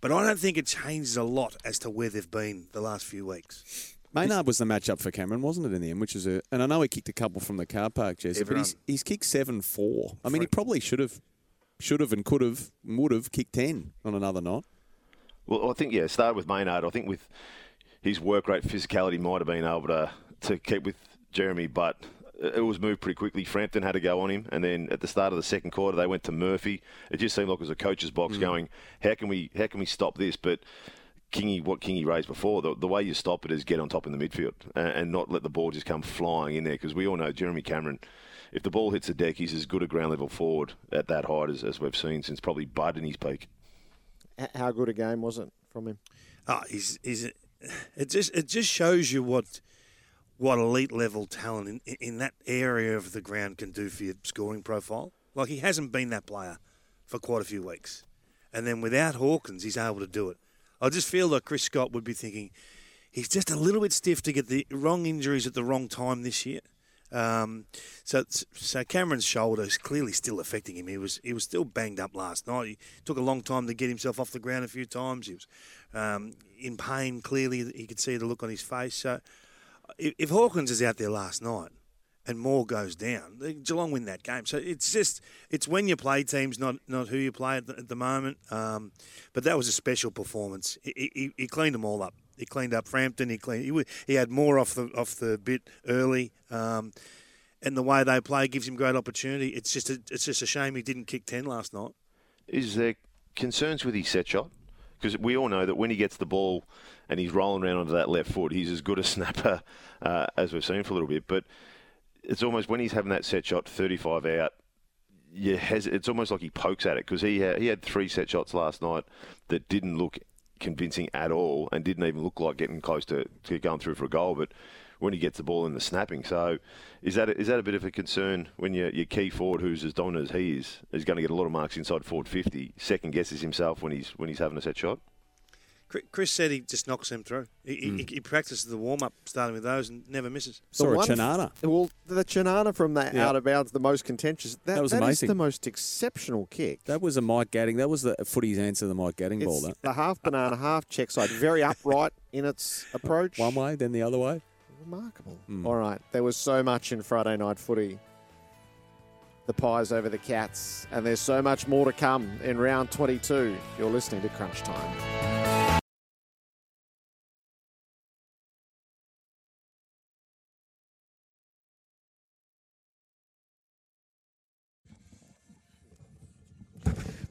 but I don't think it changes a lot as to where they've been the last few weeks. Maynard was the matchup for Cameron, wasn't it, in the end? Which is a, and I know he kicked a couple from the car park, Jesse, but he's, he's kicked seven four. I mean, he probably should have, should have, and could have, would have kicked ten on another night. Well, I think yeah. Start with Maynard. I think with his work rate, physicality might have been able to to keep with Jeremy, but it was moved pretty quickly. Frampton had to go on him, and then at the start of the second quarter, they went to Murphy. It just seemed like it was a coach's box mm. going, "How can we how can we stop this?" But Kingy, what Kingy raised before, the, the way you stop it is get on top in the midfield and, and not let the ball just come flying in there because we all know Jeremy Cameron. If the ball hits the deck, he's as good a ground level forward at that height as, as we've seen since probably Bud in his peak. How good a game was it from him? Oh, he's he's it just it just shows you what what elite level talent in in that area of the ground can do for your scoring profile. Like he hasn't been that player for quite a few weeks, and then without Hawkins, he's able to do it. I just feel like Chris Scott would be thinking he's just a little bit stiff to get the wrong injuries at the wrong time this year. Um, so, so Cameron's shoulder is clearly still affecting him. He was he was still banged up last night. He took a long time to get himself off the ground a few times. He was um, in pain. Clearly, you could see the look on his face. So, if, if Hawkins is out there last night and Moore goes down, Geelong win that game. So it's just it's when you play teams, not not who you play at the, at the moment. Um, but that was a special performance. He, he, he cleaned them all up. He cleaned up Frampton. He cleaned. He, wa- he had more off the off the bit early. Um, and the way they play gives him great opportunity. It's just a, it's just a shame he didn't kick ten last night. Is there concerns with his set shot? Because we all know that when he gets the ball and he's rolling around onto that left foot, he's as good a snapper uh, as we've seen for a little bit. But it's almost when he's having that set shot 35 out, hes- it's almost like he pokes at it because he had, he had three set shots last night that didn't look convincing at all and didn't even look like getting close to, to going through for a goal. But when he gets the ball in the snapping, so is that a, is that a bit of a concern when your your key forward, who's as dominant as he is, is going to get a lot of marks inside forward 50, second guesses himself when he's when he's having a set shot? Chri- Chris said he just knocks them through. He, he, he practices the warm up, starting with those, and never misses. The one f- Well, the Chinana from that Yeah. out of bounds, the most contentious. That, That was that is amazing. the most exceptional kick. That was a Mike Gatting. That was the footy's answer to the Mike Gatting ball. That the half banana, half check side, very upright in its approach. one way, then the other way. Remarkable. Mm. All right, there was so much in Friday night footy. The Pies over the Cats, and there's so much more to come in round 22. You're listening to Crunch Time.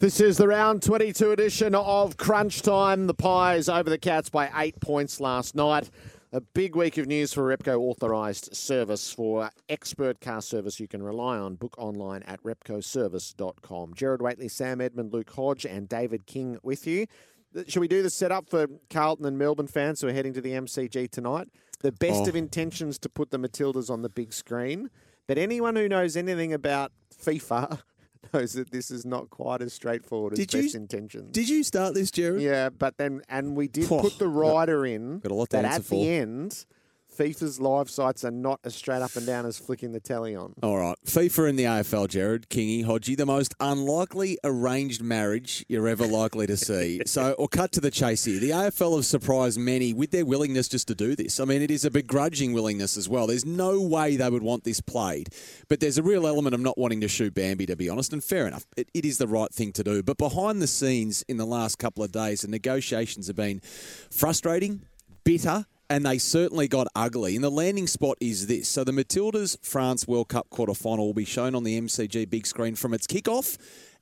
This is the round 22 edition of Crunch Time. The Pies over the Cats by eight points last night. A big week of news for Repco authorised service for expert car service you can rely on. Book online at repcoservice.com. Gerard Whateley, Sam Edmund, Luke Hodge, and David King with you. Should we do the setup for Carlton and Melbourne fans who are heading to the MCG tonight? The best Oh. of intentions to put the Matildas on the big screen. But anyone who knows anything about FIFA knows that this is not quite as straightforward Did as you- best intentions. Did you start this, Gerard? Yeah, but then and we did Oh, put the rider in got a lot to that at for. the end FIFA's live sites are not as straight up and down as flicking the telly on. All right. FIFA and the AFL, Gerard, Kingy, Hodgie, the most unlikely arranged marriage you're ever likely to see. so, or cut to the chase here. The AFL have surprised many with their willingness just to do this. I mean, it is a begrudging willingness as well. There's no way they would want this played. But there's a real element of not wanting to shoot Bambi, to be honest, and fair enough. It, it is the right thing to do. But behind the scenes in the last couple of days, the negotiations have been frustrating, bitter, and they certainly got ugly. And the landing spot is this. So the Matildas France World Cup quarter final will be shown on the MCG big screen from its kickoff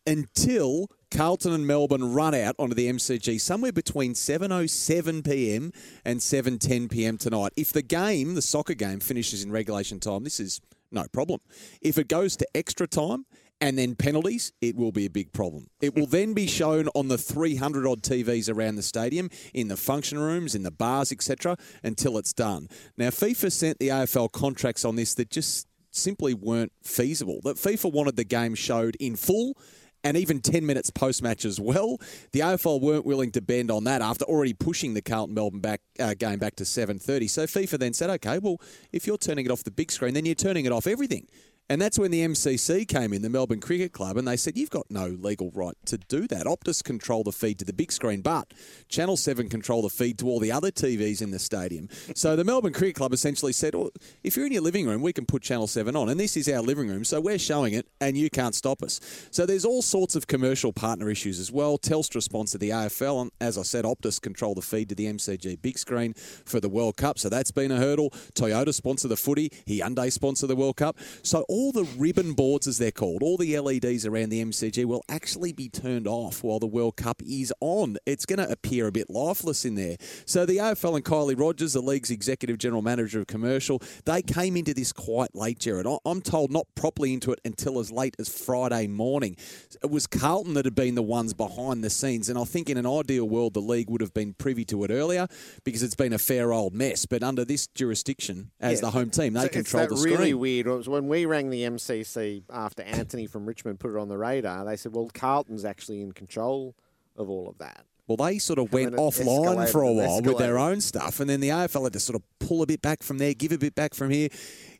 until Carlton and Melbourne run out onto the MCG somewhere between 7:07 p.m. and 7:10 p.m. tonight. If the game, the soccer game, finishes in regulation time, this is no problem. If it goes to extra time and then penalties, it will be a big problem. It will then be shown on the 300 odd TVs around the stadium, in the function rooms, in the bars, etc., until it's done. Now, FIFA sent the AFL contracts on this that just simply weren't feasible. That FIFA wanted the game showed in full and even 10 minutes post match as well. The AFL weren't willing to bend on that after already pushing the Carlton Melbourne back uh, game back to 7:30. So FIFA then said, "Okay, well, if you're turning it off the big screen, then you're turning it off everything." And that's when the MCC came in, the Melbourne Cricket Club, and they said, You've got no legal right to do that. Optus control the feed to the big screen, but Channel 7 control the feed to all the other TVs in the stadium. So the Melbourne Cricket Club essentially said, well, If you're in your living room, we can put Channel 7 on. And this is our living room, so we're showing it, and you can't stop us. So there's all sorts of commercial partner issues as well. Telstra sponsor the AFL, and as I said, Optus control the feed to the MCG big screen for the World Cup. So that's been a hurdle. Toyota sponsor the footy, Hyundai sponsor the World Cup. So all the ribbon boards, as they're called, all the LEDs around the MCG will actually be turned off while the World Cup is on. It's going to appear a bit lifeless in there. So the AFL and Kylie Rogers, the league's executive general manager of commercial, they came into this quite late, Gerard. I'm told not properly into it until as late as Friday morning. It was Carlton that had been the ones behind the scenes, and I think in an ideal world the league would have been privy to it earlier because it's been a fair old mess. But under this jurisdiction, as Yeah. the home team, they So control the screen. really weird. It was when we rang the MCC after Anthony from Richmond put it on the radar. They said, "Well, Carlton's actually in control of all of that." Well, they sort of went offline for a while with their own stuff, and then the AFL had to sort of pull a bit back from there, give a bit back from here.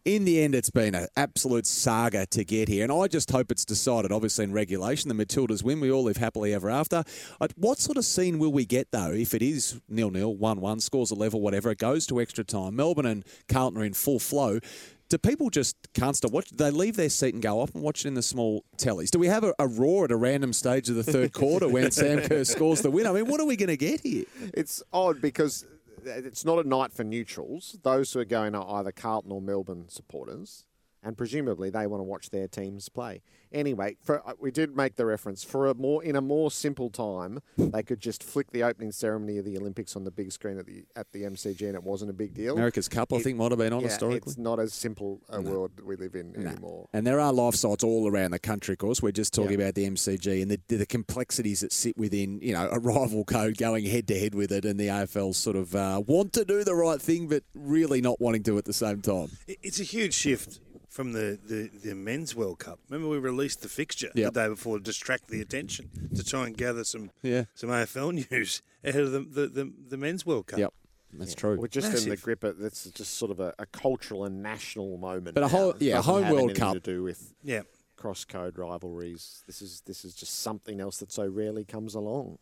In the end, it's been an absolute saga to get here, and I just hope it's decided, obviously, in regulation. The Matildas win. We all live happily ever after. What sort of scene will we get, though, if it is nil-nil, 1-1, scores a level, whatever, it goes to extra time? Melbourne and Carlton are in full flow. Do people just can't stop watching? They leave their seat and go up and watch it in the small tellies? Do we have a, a roar at a random stage of the third quarter when Sam Kerr scores the win? I mean, what are we going to get here? It's odd because it's not a night for neutrals. Those who are going are either Carlton or Melbourne supporters, and presumably they want to watch their teams play. Anyway, for, uh, we did make the reference for a more in a more simple time, they could just flick the opening ceremony of the Olympics on the big screen at the at the MCG, and it wasn't a big deal. America's Cup, I think, might have been on yeah, historically. It's not as simple a world we live in anymore. And there are live sites all around the country, of course. We're just talking about the MCG and the, the complexities that sit within, you know, a rival code going head to head with it, and the AFL sort of uh, want to do the right thing, but really not wanting to at the same time. It's a huge shift from the, the, the men's World Cup. Remember, we released the fixture Yep. the day before to distract the attention to try and gather some Yeah. some AFL news ahead of the the, the, the men's World Cup. Yep, that's true. We're just in the grip of that's just sort of a, a cultural and national moment. But a whole- It yeah, doesn't home World Cup. to do with Yeah. cross code rivalries. This is this is just something else that so rarely comes along.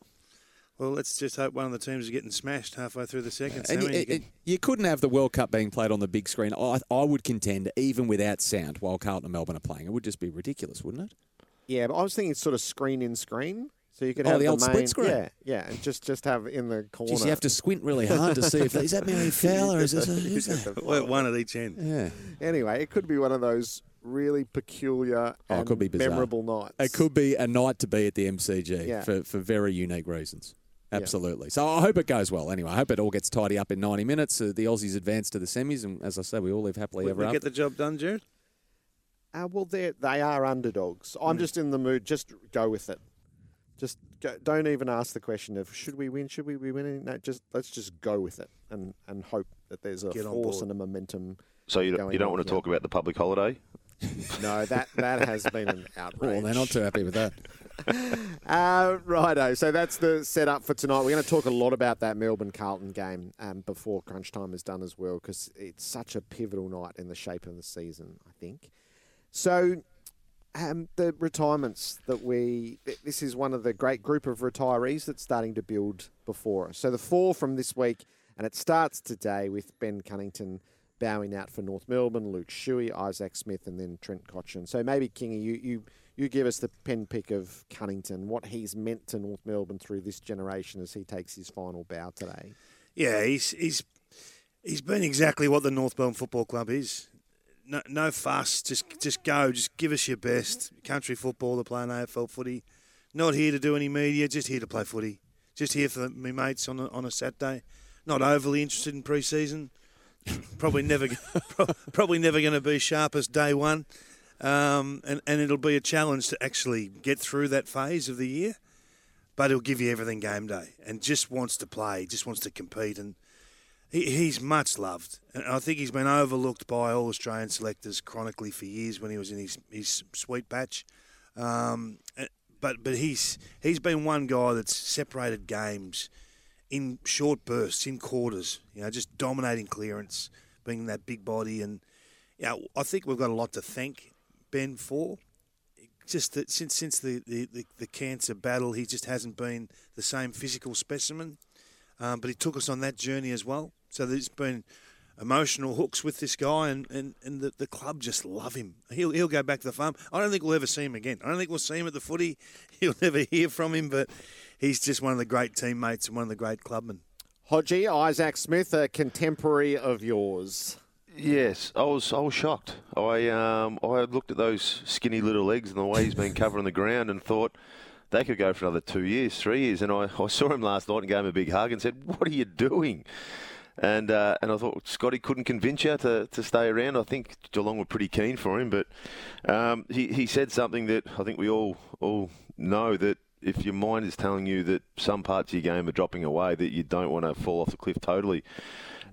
Well, let's just hope one of the teams is getting smashed halfway through the second. And you, You can- it- you couldn't have the World Cup being played on the big screen. I, I would contend, even without sound, while Carlton and Melbourne are playing. It would just be ridiculous, wouldn't it? Yeah, but I was thinking sort of screen in screen. So you could Oh, have the old main, split screen? Yeah, yeah, and just just have in the corner. Jeez, you have to squint really hard to see if is that Mary Fowler? Is this a, who's that? One at each end. Yeah. Anyway, it could be one of those really peculiar Oh, and it could be bizarre. memorable nights. It could be a night to be at the MCG Yeah. for, for very unique reasons. Yeah. Absolutely. So I hope it goes well. Anyway, I hope it all gets tidy up in 90 minutes. Uh, the Aussies advance to the semis, and as I say, we all live happily we, ever we after. get the job done, Gerard. Uh, well, they they are underdogs. I'm Mm. just in the mood. Just go with it. Just go, don't even ask the question of should we win? Should we be winning? No, just let's just go with it and and hope that there's a Get force and a momentum. So you don't, going you don't want to here. talk about the public holiday? No, that that has been an outrage. Well, they're not too happy with that. uh, righto. So that's the setup for tonight. We're going to talk a lot about that Melbourne Carlton game um, before crunch time is done as well, because it's such a pivotal night in the shape of the season. I think. So. Um, the retirements that we this is one of the great group of retirees that's starting to build before us. So the four from this week, and it starts today with Ben Cunnington bowing out for North Melbourne, Luke Shuey, Isaac Smith, and then Trent Cotchin. So maybe Kingy, you you you give us the pen pick of Cunnington, what he's meant to North Melbourne through this generation as he takes his final bow today. Yeah, he's he's he's been exactly what the North Melbourne Football Club is. No, no fuss, just just go, just give us your best. Country football, to playing AFL footy. Not here to do any media, just here to play footy. Just here for me mates on a, on a Saturday. Not overly interested in pre-season. probably never, probably never going to be sharpest day one, um, and and it'll be a challenge to actually get through that phase of the year. But he'll give you everything game day, and just wants to play, just wants to compete, and he, he's much loved. And I think he's been overlooked by all Australian selectors chronically for years when he was in his his sweet patch. Um, but but he's he's been one guy that's separated games in short bursts, in quarters. You know, just dominating clearance, being that big body, and you know, I think we've got a lot to thank Ben for. Just that since since the, the, the, the cancer battle, he just hasn't been the same physical specimen. Um, but he took us on that journey as well. So there's been emotional hooks with this guy, and, and, and the, the club just love him. He'll, he'll go back to the farm. I don't think we'll ever see him again. I don't think we'll see him at the footy. You'll never hear from him, but he's just one of the great teammates and one of the great clubmen. Hodgie, Isaac Smith, a contemporary of yours. Yes, I was I was shocked. I um I looked at those skinny little legs and the way he's been covering the ground and thought they could go for another two years, three years. And I, I saw him last night and gave him a big hug and said, "What are you doing?" And uh, and I thought Scotty couldn't convince you to, to stay around. I think Geelong were pretty keen for him, but um, he he said something that I think we all all know that if your mind is telling you that some parts of your game are dropping away, that you don't want to fall off the cliff totally.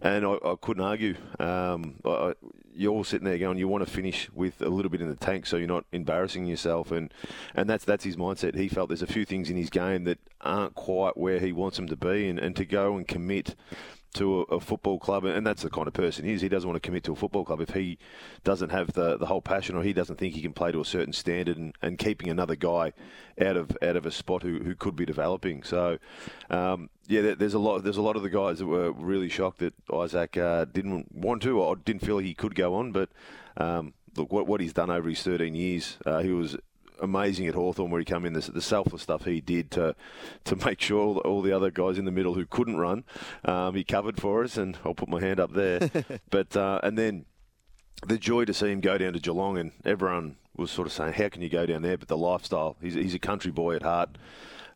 And I, I couldn't argue. Um, I, you're all sitting there going, you want to finish with a little bit in the tank, so you're not embarrassing yourself, and and that's that's his mindset. He felt there's a few things in his game that aren't quite where he wants them to be, and, and to go and commit to a, a, football club, and that's the kind of person he is. He doesn't want to commit to a football club if he doesn't have the, the whole passion, or he doesn't think he can play to a certain standard, and, and keeping another guy out of out of a spot who, who could be developing. So, um, yeah, there's a lot. There's a lot of the guys that were really shocked that Isaac uh, didn't want to, or didn't feel he could go on. But um, look, what what he's done over his 13 years, uh, he was amazing at Hawthorn where he came in, the, the selfless stuff he did to to make sure all, all, the other guys in the middle who couldn't run, um, he covered for us, and I'll put my hand up there. but uh, and then the joy to see him go down to Geelong, and everyone was sort of saying, "How can you go down there?" But the lifestyle, he's, he's a country boy at heart.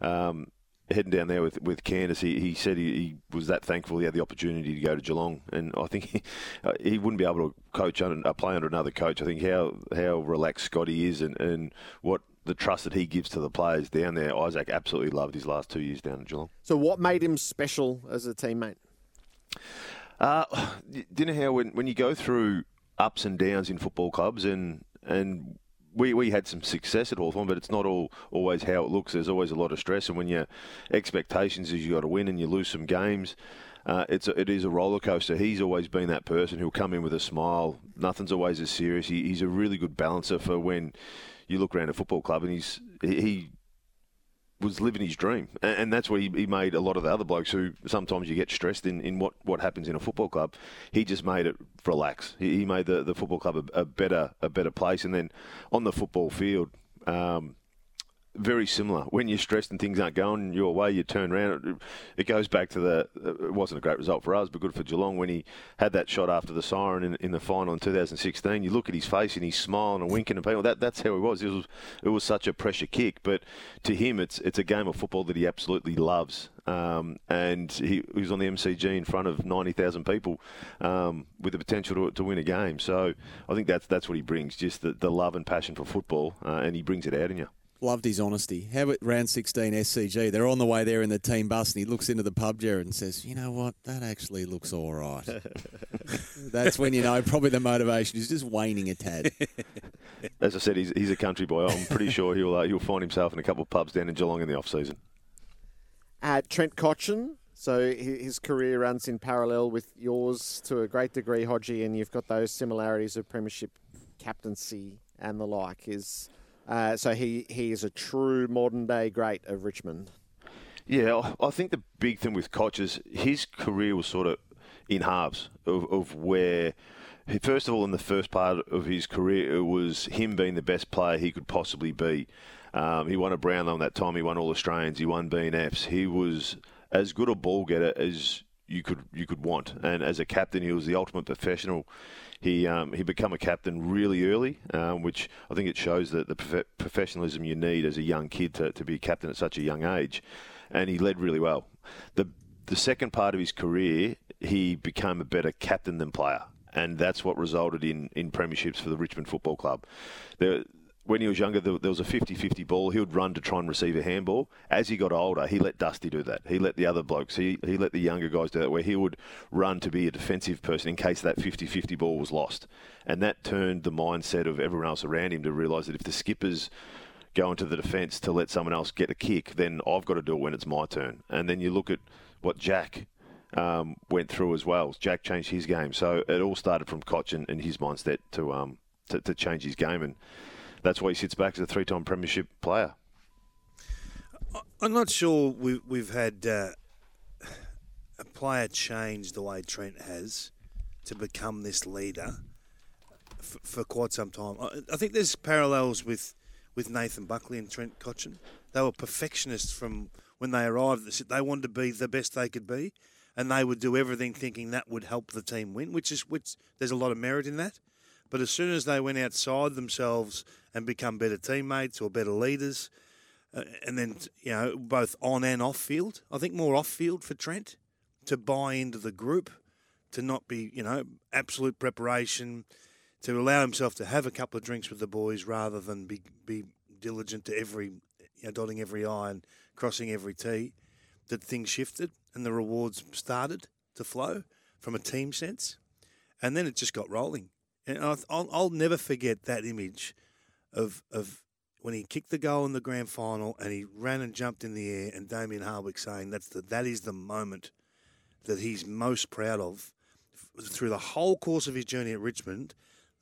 Um, heading down there with with Candace, he, he said he, he, was that thankful he had the opportunity to go to Geelong, and I think he, uh, he wouldn't be able to coach under, uh, play under another coach. I think how how relaxed Scotty is, and, and what the trust that he gives to the players down there. Isaac absolutely loved his last two years down at Geelong. So, what made him special as a teammate? Uh, do you know how when when you go through ups and downs in football clubs and and we, we had some success at Hawthorn, but it's not all always how it looks. There's always a lot of stress, and when your expectations is you got to win and you lose some games, uh, it's a, it is a roller coaster. He's always been that person who'll come in with a smile. Nothing's always as serious. He, he's a really good balancer for when you look around a football club, and he's he was living his dream, and, and that's what he, he, made a lot of the other blokes who sometimes you get stressed in, in what, what happens in a football club. He just made it relax. He, he made the, the football club a, a, better a better place, and then on the football field. Um, very similar. When you're stressed and things aren't going your way, you turn around. It goes back to the. It wasn't a great result for us, but good for Geelong when he had that shot after the siren in, in the final in 2016. You look at his face and he's smiling and winking and people. That that's how he was. It was it was such a pressure kick, but to him, it's it's a game of football that he absolutely loves. Um, and he, he, was on the MCG in front of 90,000 people um, with the potential to, to, win a game. So I think that's that's what he brings, just the, the love and passion for football, uh, and he brings it out in you. Loved his honesty. How about round 16 SCG? They're on the way there in the team bus, and he looks into the pub, Gerard, and says, You know what? That actually looks all right. That's when you know probably the motivation is just waning a tad. as I said, he's, he's a country boy. I'm pretty sure he'll uh, he'll find himself in a couple of pubs down in Geelong in the off season. Uh, Trent Cotchin. So his career runs in parallel with yours to a great degree, Hodgie, and you've got those similarities of premiership captaincy and the like. Is uh, so he he is a true modern day great of Richmond. Yeah, I think the big thing with Cotch is his career was sort of in halves of, of where first of all, in the first part of his career, it was him being the best player he could possibly be. Um, he won a Brownlow that time. He won All Australians. He won BNFs. He was as good a ball getter as you could you could want. And as a captain, he was the ultimate professional. He um, he became a captain really early, um, which I think it shows that the prof- professionalism you need as a young kid to, to be a captain at such a young age. And he led really well. The the second part of his career, he became a better captain than player and that's what resulted in, in premierships for the Richmond Football Club. There, when he was younger, there, was a 50-50 ball. He would run to try and receive a handball. As he got older, he let Dusty do that. He let the other blokes, he, he let the younger guys do that, where he would run to be a defensive person in case that 50-50 ball was lost. And that turned the mindset of everyone else around him to realise that if the skippers go into the defence to let someone else get a kick, then I've got to do it when it's my turn. And then you look at what Jack um, went through as well. Jack changed his game, so it all started from Cotch and, and his mindset to, um, to to change his game, and that's why he sits back as a three-time premiership player. I'm not sure we've, we've had uh, a player change the way Trent has to become this leader for, for quite some time. I, I, think there's parallels with, with Nathan Buckley and Trent Cotchin. They were perfectionists from when they arrived. They wanted to be the best they could be and they would do everything thinking that would help the team win, which is which there's a lot of merit in that. But as soon as they went outside themselves and become better teammates or better leaders, uh, and then you know both on and off field, I think more off field for Trent to buy into the group, to not be you know absolute preparation, to allow himself to have a couple of drinks with the boys rather than be be diligent to every you know, dotting every i and crossing every t. That things shifted and the rewards started to flow from a team sense, and then it just got rolling. And I'll, I'll never forget that image of of when he kicked the goal in the grand final and he ran and jumped in the air, and Damien Hardwick saying that's the that is the moment that he's most proud of through the whole course of his journey at Richmond.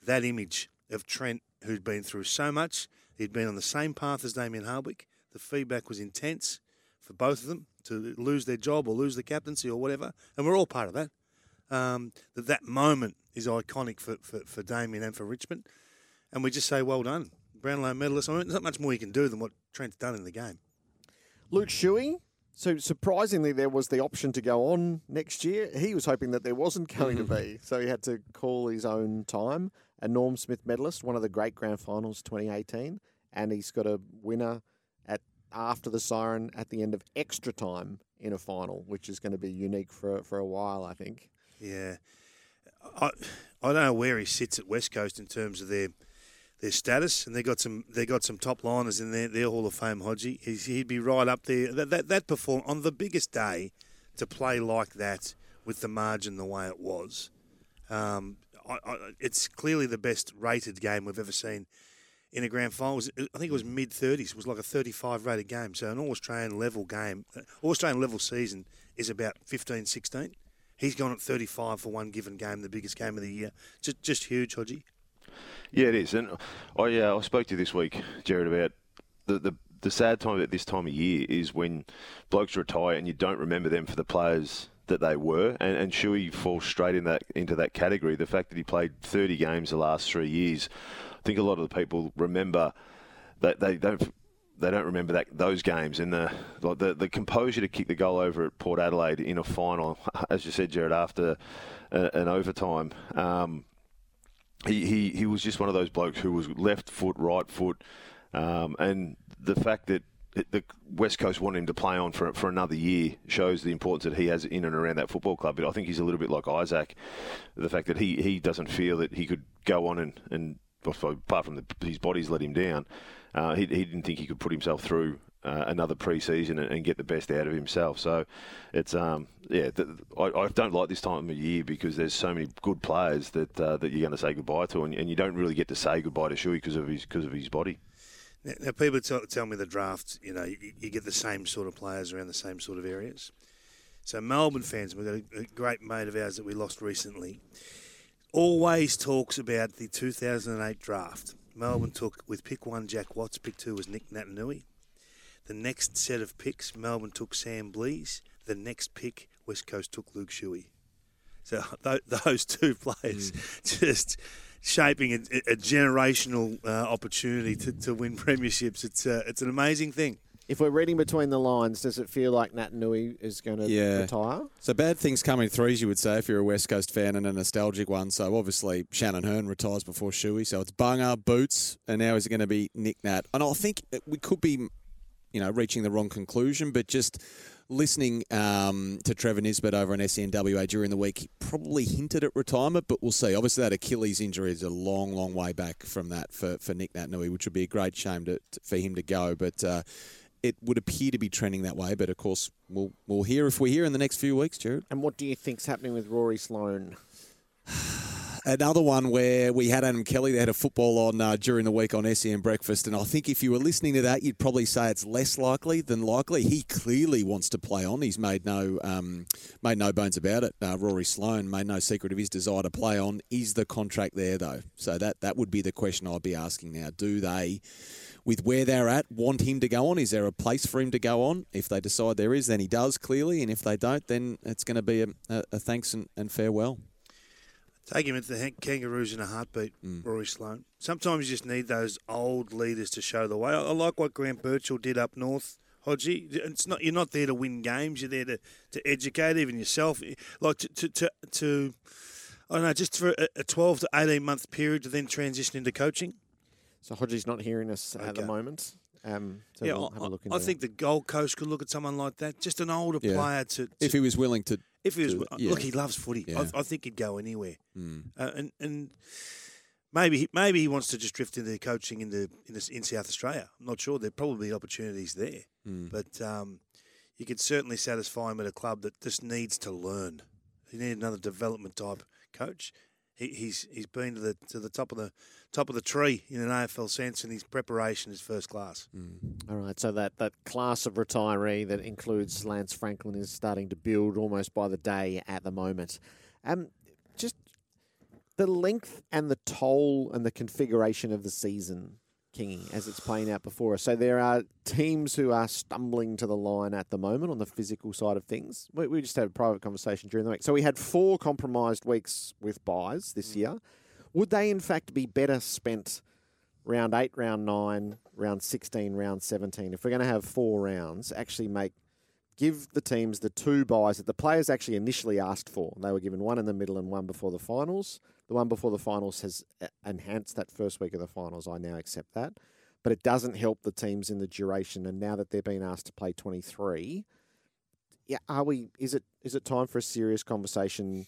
That image of Trent, who'd been through so much, he'd been on the same path as Damien Hardwick. The feedback was intense for both of them to lose their job or lose the captaincy or whatever, and we're all part of that. Um, that that moment is iconic for, for, for Damien and for Richmond, and we just say well done, Brownlow medalist. I mean, there's not much more you can do than what Trent's done in the game. Luke Shuey. So surprisingly, there was the option to go on next year. He was hoping that there wasn't going to be, so he had to call his own time. A Norm Smith medalist, one of the great grand finals 2018, and he's got a winner at after the siren at the end of extra time in a final, which is going to be unique for for a while, I think. Yeah, I I don't know where he sits at West Coast in terms of their their status, and they got some they got some top liners in their, their Hall of Fame. Hodgie, He's, he'd be right up there. That that, that perform on the biggest day to play like that with the margin the way it was. Um, I, I, it's clearly the best rated game we've ever seen in a grand final. I think it was mid 30s. It was like a 35 rated game. So an All Australian level game, All Australian level season is about 15, 16. He's gone at 35 for one given game, the biggest game of the year. Just, just huge, Hodgie. Yeah, it is. And I, uh, I spoke to you this week, Gerard, about the, the the sad time at this time of year is when blokes retire and you don't remember them for the players that they were, and, and Shuey falls straight in that into that category. The fact that he played 30 games the last three years, I think a lot of the people remember that they don't they don't remember that those games and the, the the composure to kick the goal over at Port Adelaide in a final, as you said, Gerard, after a, an overtime. Um, he, he he was just one of those blokes who was left foot, right foot, um, and the fact that the West Coast wanted him to play on for for another year shows the importance that he has in and around that football club. But I think he's a little bit like Isaac, the fact that he, he doesn't feel that he could go on and, and apart from the, his body's let him down, uh, he, he didn't think he could put himself through uh, another pre-season and, and get the best out of himself. So it's um, yeah, I, I don't like this time of year because there's so many good players that uh, that you're going to say goodbye to, and, and you don't really get to say goodbye to Shuey because of his because of his body. Now, now people tell, tell me the draft, you know, you, you get the same sort of players around the same sort of areas. So Melbourne fans, we've got a, a great mate of ours that we lost recently, always talks about the 2008 draft. Melbourne took, with pick one, Jack Watts, pick two was Nic Naitanui. The next set of picks, Melbourne took Sam Blease. The next pick, West Coast took Luke Shuey. So th- those two players just shaping a, a generational uh, opportunity to, to win premierships. It's uh, it's an amazing thing. If we're reading between the lines, does it feel like Nat Nui is going to Yeah. retire? So bad things come in threes, you would say, if you're a West Coast fan and a nostalgic one. So obviously Shannon Hurn retires before Shuey. So it's Bunga, Boots, and now is it going to be Nick Nat? And I think we could be, you know, reaching the wrong conclusion, but just listening um, to Trevor Nisbett over on SEN WA during the week, he probably hinted at retirement, but we'll see. Obviously, that Achilles injury is a long, long way back from that for, for Nic Naitanui, which would be a great shame to, for him to go. But uh, it would appear to be trending that way. But of course, we'll we'll hear if we're here in the next few weeks, Gerard. And what do you think's happening with Rory Sloane? Another one where we had Adam Kelly. They had a football on uh, during the week on SEN Breakfast, and I think if you were listening to that, you'd probably say it's less likely than likely. He clearly wants to play on. He's made no um, made no bones about it. Uh, Rory Sloane made no secret of his desire to play on. Is the contract there though? So that that would be the question I'd be asking now. Do they? With where they're at, want him to go on? Is there a place for him to go on? If they decide there is, then he does clearly, and if they don't, then it's going to be a, a, thanks and, and farewell. Take him into the kangaroos in a heartbeat, mm. Rory Sloane. Sometimes you just need those old leaders to show the way. I, I like what Grant Birchall did up north. Hodgie, it's not you're not there to win games. You're there to, to educate even yourself. Like to to, to, to I don't know, just for a, a 12 to 18 month period to then transition into coaching. So Hodgie's not hearing us at the moment. Um, so yeah, we'll have a look I, into I think the Gold Coast could look at someone like that. Just an older Yeah. player to, to if he was willing to. If he was, to- look, he loves footy. Yeah. I, I think he'd go anywhere. Mm. Uh, and and maybe he, maybe he wants to just drift into coaching in the in, the, in South Australia. I'm not sure. There probably be opportunities there, Mm. but um, you could certainly satisfy him at a club that just needs to learn. You need another development type coach. He, he's he's been to the to the top of the top of the tree in an AFL sense, and his preparation is first class. All right, so that, that class of retiree that includes Lance Franklin is starting to build almost by the day at the moment. Um, just the length and the toll and the configuration of the season, Kingy, as it's playing out before us. So there are teams who are stumbling to the line at the moment on the physical side of things. We, we just had a private conversation during the week. So we had four compromised weeks with buys this mm. year. Would they, in fact, be better spent round eight, round nine, round 16, round 17? If we're going to have four rounds, actually make give the teams the two buys that the players actually initially asked for. They were given one in the middle and one before the finals. The one before the finals has uh, enhanced that first week of the finals. I now accept that. But it doesn't help the teams in the duration. And now that they're being asked to play 23, yeah, are we? Is it is it time for a serious conversation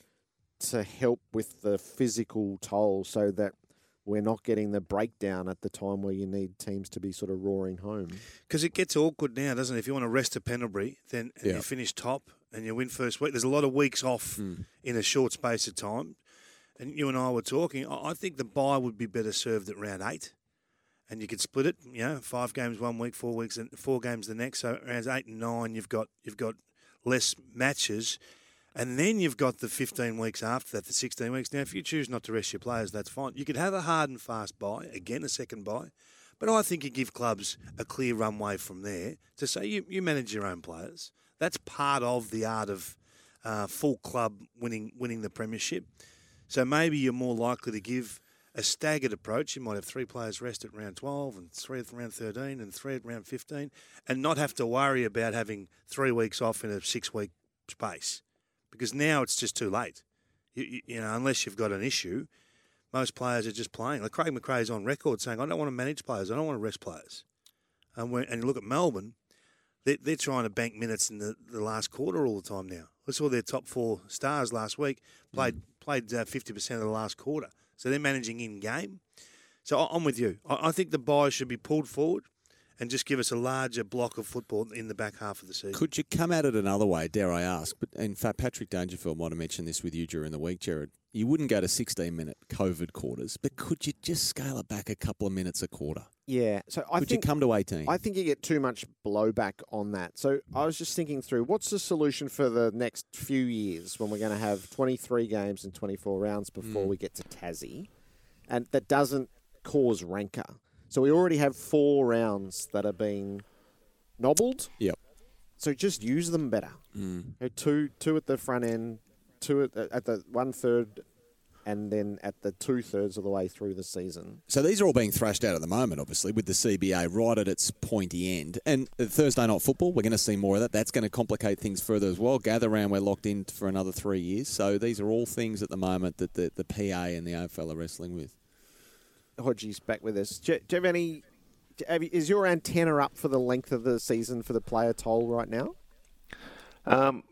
to help with the physical toll so that we're not getting the breakdown at the time where you need teams to be sort of roaring home? Because it gets awkward now, doesn't it? If you want to rest at Pendlebury, then Yeah. you finish top and you win first week, there's a lot of weeks off Hmm. in a short space of time. And you and I were talking. I think the buy would be better served at round eight, and you could split it. You know, five games one week, four weeks, and four games the next. So rounds eight and nine, you've got you've got less matches, and then you've got the 15 weeks after that, the 16 weeks. Now, if you choose not to rest your players, that's fine. You could have a hard and fast buy again, a second buy, But I think you give clubs a clear runway from there to say you, you manage your own players. That's part of the art of uh, full club winning winning the premiership. So maybe you're more likely to give a staggered approach. You might have three players rest at round 12 and three at round 13 and three at round 15 and not have to worry about having three weeks off in a six week space because now it's just too late. You, you, you know, unless you've got an issue, most players are just playing. Like Craig McRae is on record saying, I don't want to manage players. I don't want to rest players. And, when, and you look at Melbourne, they're, they're trying to bank minutes in the, the last quarter all the time now. I saw their top four stars last week played hmm. Played uh, fifty percent of the last quarter, so they're managing in game. So I'm with you. I, I think the buy should be pulled forward, and just give us a larger block of football in the back half of the season. Could you come at it another way, dare I ask? But in fact, Patrick Dangerfield might have mentioned this with you during the week, Gerard. You wouldn't go to 16 minute COVID quarters, but could you just scale it back a couple of minutes a quarter? Yeah. So I Could think you come to 18? I think you get too much blowback on that. So I was just thinking through what's the solution for the next few years when we're going to have 23 games and 24 rounds before Mm. we get to Tassie, and that doesn't cause rancor. So we already have four rounds that are being nobbled. Yep. So just use them better. Mm. Two two at the front end, two at the, at the one third, and then at the two thirds of the way through the season. So these are all being thrashed out at the moment, obviously, with the CBA right at its pointy end. And uh, Thursday night football, we're going to see more of that. That's going to complicate things further as well. Gather round, we're locked in for another three years. So these are all things at the moment that the, the PA and the AFL are wrestling with. Hodgie's back with us. Do, do you have any? Have you, is your antenna up for the length of the season for the player toll right now? Um,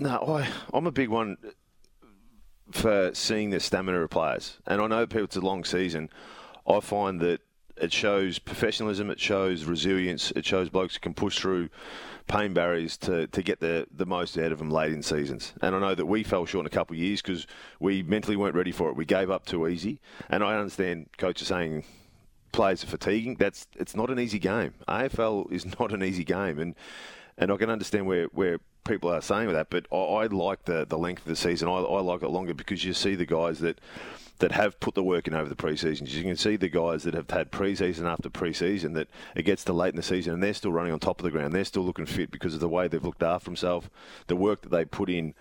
no, I, I'm a big one for seeing the stamina of players. And I know people it's a long season. I find that it shows professionalism, it shows resilience, it shows blokes who can push through pain barriers to, to get the, the most out of them late in seasons. And I know that we fell short in a couple of years because we mentally weren't ready for it. We gave up too easy. And I understand coaches saying players are fatiguing. That's it's not an easy game. AFL is not an easy game, and and I can understand where, where people are saying with that. But I, I like the, the length of the season. I, I like it longer because you see the guys that that have put the work in over the preseasons. You can see the guys that have had preseason after preseason that it gets to late in the season and they're still running on top of the ground. They're still looking fit because of the way they've looked after themselves, the work that they put in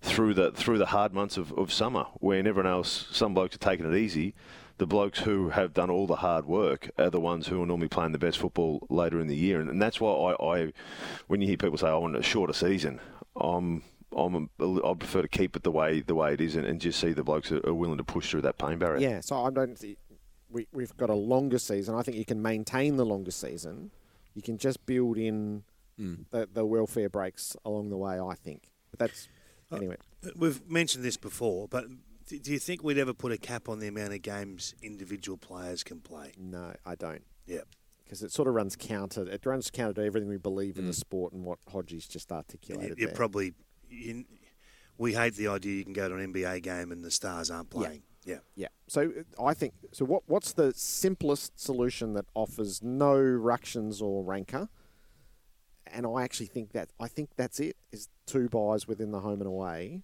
through the through the hard months of, of summer when everyone else, some blokes are taking it easy. The blokes who have done all the hard work are the ones who are normally playing the best football later in the year, and, and that's why I, I, when you hear people say I want a shorter season, I'm I'm a, I prefer to keep it the way the way it is, and, and just see the blokes are, are willing to push through that pain barrier. Yeah. So I don't. Think we we've got a longer season. I think you can maintain the longer season. You can just build in Mm. the, the welfare breaks along the way. I think. But that's anyway. We've mentioned this before, but do you think we'd ever put a cap on the amount of games individual players can play? No, I don't. Yeah. Because it sort of runs counter. It runs counter to everything we believe in the sport and what Hodges just articulated. You there. probably, you, we hate the idea you can go to an NBA game and the stars aren't playing. Yeah. Yeah. So uh, I think so. What what's the simplest solution that offers no ructions or rancor? And I actually think that I think that's it. Is two buys within the home and away,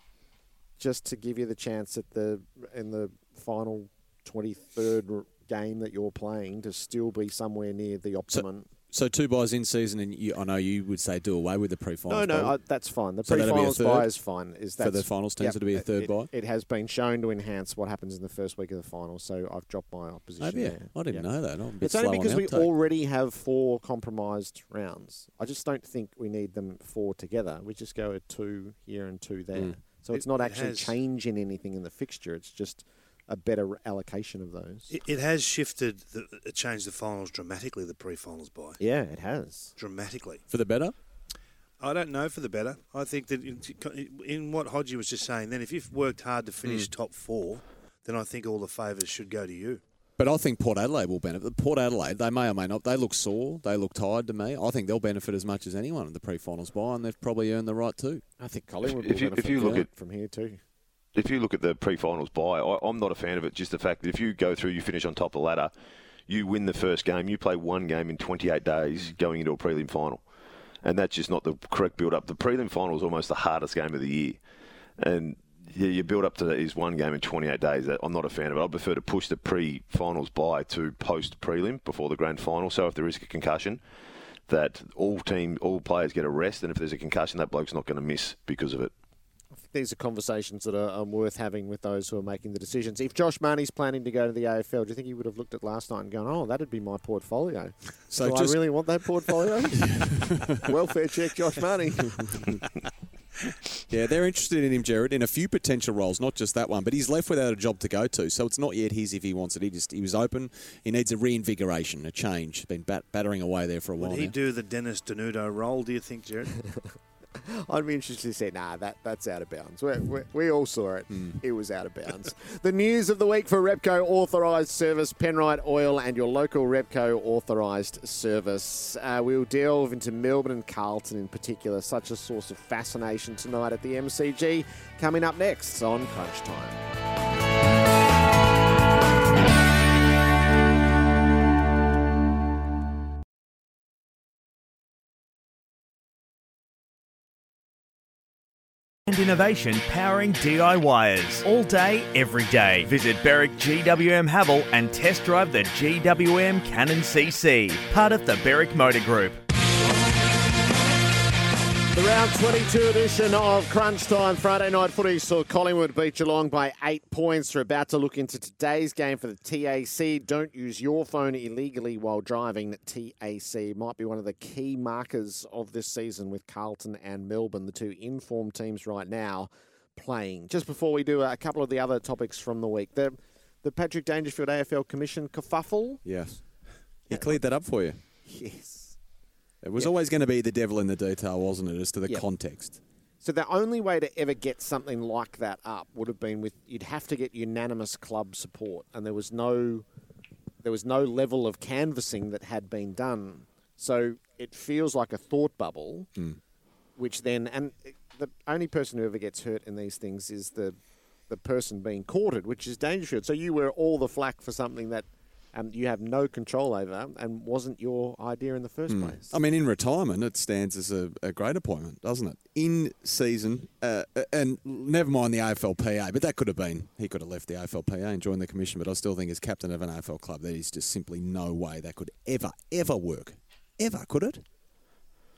just to give you the chance at the in the final twenty third game that you're playing to still be somewhere near the optimum. So two buys in season, and you, I know you would say do away with the pre-finals. no, no, I, that's fine. The So a pre-finals buy is fine. Is that for the finals teams? It'll be a third it, buy. It has been shown to enhance what happens in the first week of the finals. so I've dropped my opposition. Have you? there. I didn't know that. A it's only because the we already have four compromised rounds. I just don't think we need them four together. We just go at two here and two there. Mm. So it's It- not actually has- changing anything in the fixture. It's just a better allocation of those. It, it has shifted, the, it changed the finals dramatically, the pre-finals by. Yeah, it has. Dramatically. for the better. I don't know for the better. I think that in, in what Hodgie was just saying, then if you've worked hard to finish Mm. top four, then I think all the favours should go to you. But I think Port Adelaide will benefit. Port Adelaide, they may or may not. They look sore. They look tired to me. I think they'll benefit as much as anyone in the pre-finals buy, and they've probably earned the right too. I think Collingwood If will you- if you look at- from here too. if you look at the pre-finals buy, I, I'm not a fan of it. Just the fact that if you go through, you finish on top of the ladder, you win the first game, you play one game in 28 days going into a prelim final, and that's just not the correct build-up. The prelim final is almost the hardest game of the year, and yeah, you build up to that is one game in 28 days. That I'm not a fan of it. I prefer to push the pre-finals buy to post-prelim before the grand final. So if there is a concussion, that all team, all players get a rest, and if there's a concussion, that bloke's not going to miss because of it. These are conversations that are um, worth having with those who are making the decisions. If Josh Mahoney's planning to go to the AFL, do you think he would have looked at last night and gone, "Oh, that'd be my portfolio"? So do just- I really want that portfolio? Welfare check, Josh Mahoney. Yeah, they're interested in him, Gerard, in a few potential roles, not just that one. But he's left without a job to go to, so it's not yet his if he wants it. He just he was open. He needs a reinvigoration, a change. Been bat- battering away there for a while Would he now. do the Dennis Denuto role, do you think, Gerard? I'd be interested to say, nah, that, that's out of bounds. we we we all saw it. It was out of bounds. the news of the week for Repco Authorised Service, Penrite Oil, and your local Repco Authorised Service. Uh, we'll delve into Melbourne and Carlton in particular, such a source of fascination tonight at the MCG. Coming up next on Crunch Time. And innovation powering DIYers all day, every day. Visit Berwick GWM Haval and test drive the GWM Cannon CC, part of the Berwick Motor Group. The round 22 edition of Crunch Time Friday night footy saw Collingwood beat Geelong by eight points. We're about to look into today's game for the TAC. Don't use your phone illegally while driving. TAC might be one of the key markers of this season with Carlton and Melbourne, the two informed teams right now playing. Just before we do a couple of the other topics from the week, the the Patrick Dangerfield AFL Commission kerfuffle. Yes. He cleared that up for you. Yes. It was always going to be the devil in the detail, wasn't it, as to the Yep. context? So the only way to ever get something like that up would have been with you'd have to get unanimous club support, and there was no there was no level of canvassing that had been done. So it feels like a thought bubble, hmm. which then and the only person who ever gets hurt in these things is the the person being courted, which is Dangerfield. So you were all the flack for something that um, you have no control over and wasn't your idea in the first Hmm. place. I mean, in retirement, it stands as a, a great appointment, doesn't it? In season, uh, and never mind the AFLPA, but that could have been, he could have left the AFLPA and joined the commission, but I still think as captain of an AFL club, there is just simply no way that could ever, ever work. Ever, could it?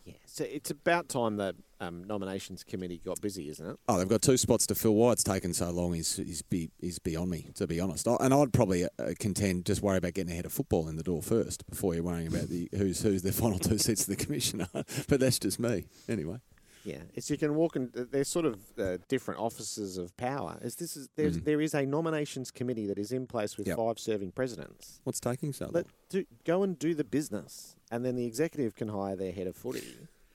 Yeah. So it's about time the um, nominations committee got busy, isn't it? Oh, they've got two spots to fill. Why it's taken so long is is, be, is beyond me, to be honest. I- And I'd probably uh, contend just worry about getting ahead of football in the door first before you're worrying about the who's who's the final two seats of the commissioner. but that's just me, anyway. Yeah, it's you can walk in. They're sort of uh, different offices of power. Is this is there's Mhm. there is a nominations committee that is in place with Yep. five serving presidents. What's taking so long? Let do, go and do the business, and then the executive can hire their head of footy.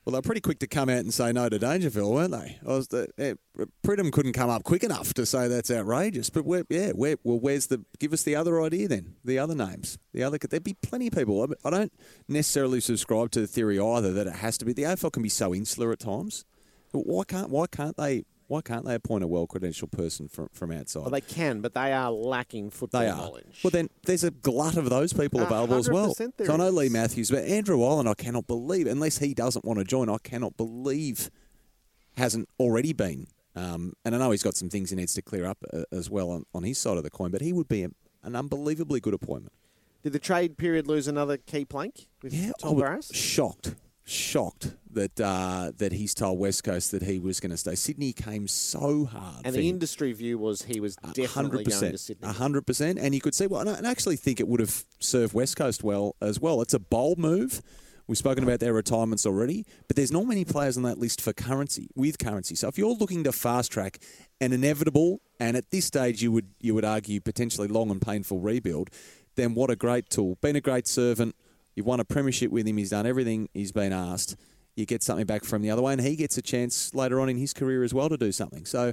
Well, they're pretty quick to come out and say no to Dangerfield, weren't they? I was the, eh, Pridham couldn't come up quick enough to say that's outrageous. But where, yeah, where, well, where's the? Give us the other idea then. The other names, the other. There'd be plenty of people. I- I don't necessarily subscribe to the theory either that it has to be. The AFL can be so insular at times. Why can't? Why can't they? Why can't they appoint a well-credentialed person from from outside? Well, they can, but they are lacking football They are. knowledge. Well, then there's a glut of those people available as well. So I know. Leigh Matthews, but Andrew Ireland, I cannot believe, unless he doesn't want to join, I cannot believe hasn't already been. Um, and I know he's got some things he needs to clear up uh, as well on, on his side of the coin, but he would be a, an unbelievably good appointment. Did the trade period lose another key plank with I Tom Barrass? shocked, shocked that uh, that he's told West Coast that he was going to stay. Sydney came so hard, And the industry view was he was definitely going to Sydney. A hundred percent, and you could see well, and I actually think it would have served West Coast well as well. It's a bold move. We've spoken about their retirements already, but there's not many players on that list for currency with currency. So if you're looking to fast track an inevitable, and at this stage you would you would argue potentially long and painful rebuild, then what a great tool. Been a great servant. You've won a premiership with him. He's done everything he's been asked. You get something back from the other way, and he gets a chance later on in his career as well to do something. So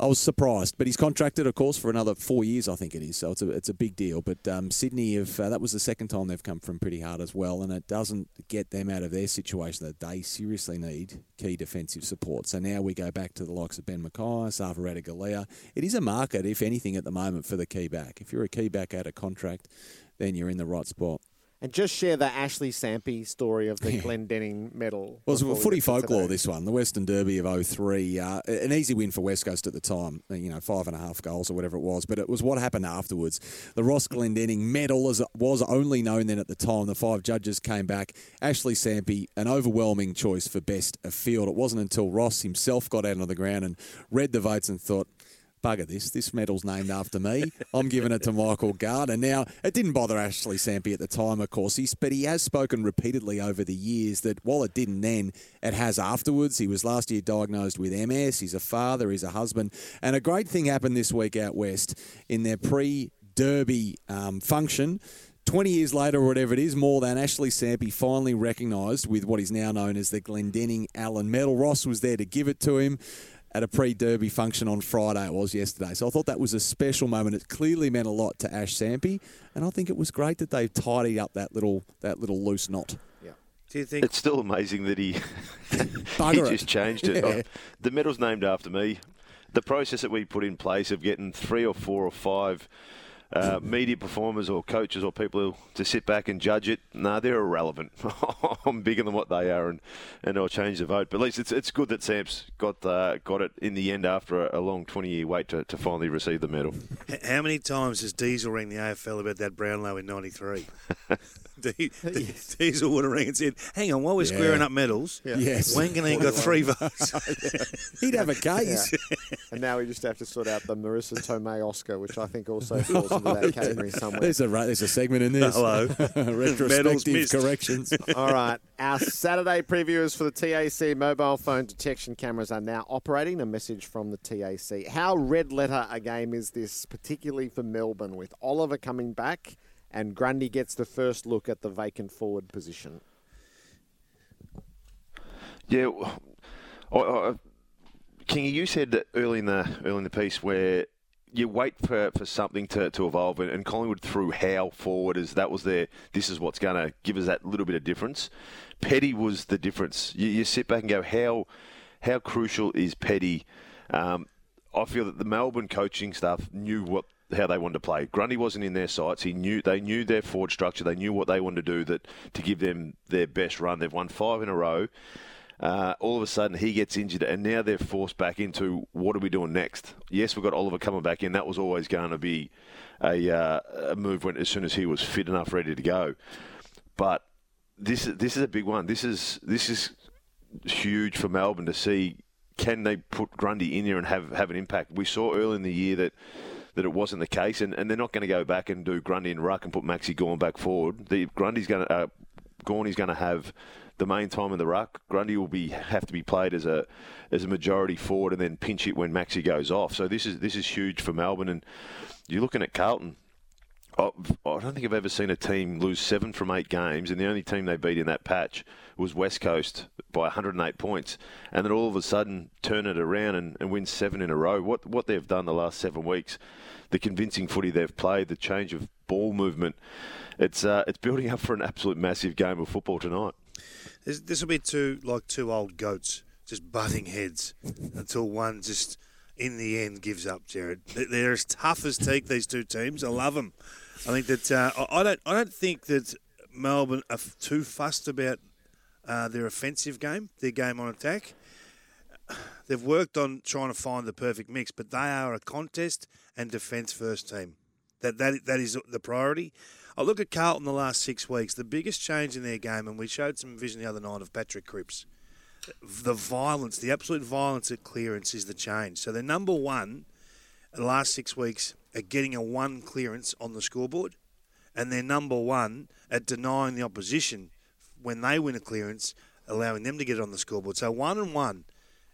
I was surprised, but he's contracted, of course, for another four years, I think it is. So it's a it's a big deal. But um, Sydney, have uh, that was the second time they've come from pretty hard as well, and it doesn't get them out of their situation that they seriously need key defensive support. So now we go back to the likes of Ben McKay, Sava Galea. It is a market, if anything, at the moment for the key back. If you're a key back out of contract, then you're in the right spot. And just share the Ashley Sampi story of the Glendinning medal. Well, it's footy folklore, this one. The Western Derby of 03. Uh, an easy win for West Coast at the time, uh, you know, five and a half goals or whatever it was. But it was what happened afterwards. The Ross Glendinning medal, as it was only known then at the time, the five judges came back. Ashley Sampi, an overwhelming choice for best of field. It wasn't until Ross himself got out on the ground and read the votes and thought, bugger this. This medal's named after me. I'm giving it to Michael Gardiner. Now, it didn't bother Ashley Sampi at the time, of course, but he has spoken repeatedly over the years that while it didn't then, it has afterwards. He was last year diagnosed with MS. He's a father, he's a husband. And a great thing happened this week out west in their pre Derby um, function. 20 years later or whatever it is, more than Ashley Sampi finally recognised with what is now known as the Glendinning Allen Medal. Ross was there to give it to him at a pre-derby function on Friday. It was yesterday. So I thought that was a special moment. It clearly meant a lot to Ash Sampi, and I think it was great that they've tidied up that little that little loose knot. Yeah. Do you think It's still amazing that he he Bugger it. just changed it. Yeah. The medal's named after me. The process that we put in place of getting three or four or five uh, media performers or coaches or people who, to sit back and judge it, no, they're irrelevant. I'm bigger than what they are, and, and I'll change the vote. But at least it's it's good that Sam's got uh, got it in the end after a, a long 20 year wait to, to finally receive the medal. How many times has Diesel rang the AFL about that Brownlow in '93? Di- Di- Diesel would have rang and said, "Hang on, while we're Yeah. squaring up medals, Yeah. Yes. Wanganeen got three votes." He'd have a case. and now we just have to sort out the Marisa Tomei Oscar, which I think also falls into that category somewhere. There's a ra- there's a segment in this. Hello. Retrospective corrections. All right. Our Saturday previews for the TAC mobile phone detection cameras are now operating. A message from the TAC. How red letter a game is this, particularly for Melbourne, with Oliver coming back and Grundy gets the first look at the vacant forward position? Yeah, I, I, King, you said that early in the early in the piece where you wait for, for something to, to evolve, and, and Collingwood threw Howe forward as that was their. This is what's going to give us that little bit of difference. Petty was the difference. You, you sit back and go, how how crucial is Petty? Um, I feel that the Melbourne coaching staff knew what how they wanted to play. Grundy wasn't in their sights. He knew they knew their forward structure. They knew what they wanted to do that to give them their best run. They've won five in a row. Uh, all of a sudden, he gets injured, and now they're forced back into what are we doing next? Yes, we've got Oliver coming back in. That was always going to be a, uh, a move when as soon as he was fit enough, ready to go. But this is this is a big one. This is this is huge for Melbourne to see can they put Grundy in there and have, have an impact. We saw early in the year that that it wasn't the case, and, and they're not going to go back and do Grundy and ruck and put Maxi Gawn back forward. The Grundy's going to uh, Gawny's going to have the main time in the ruck. Grundy will be have to be played as a as a majority forward, and then pinch it when Maxi goes off. So this is this is huge for Melbourne, and you're looking at Carlton. I I don't think I've ever seen a team lose seven from eight games, and the only team they beat in that patch was West Coast by 108 points, and then all of a sudden turn it around and, and win seven in a row. What what they've done the last seven weeks, the convincing footy they've played, the change of ball movement, it's uh, it's building up for an absolute massive game of football tonight. This, this will be two like two old goats just butting heads until one just in the end gives up. Gerard, They- they're as tough as teak. These two teams, I love them. I think that uh, I don't I don't think that Melbourne are too fussed about uh, their offensive game, their game on attack. They've worked on trying to find the perfect mix, but they are a contest and defence first team. That that that is the priority. I look at Carlton the last six weeks. The biggest change in their game, and we showed some vision the other night of Patrick Cripps. The violence, the absolute violence at clearance is the change. So they're number one in the last six weeks at getting a one clearance on the scoreboard, and they're number one at denying the opposition when they win a clearance, allowing them to get it on the scoreboard. So one and one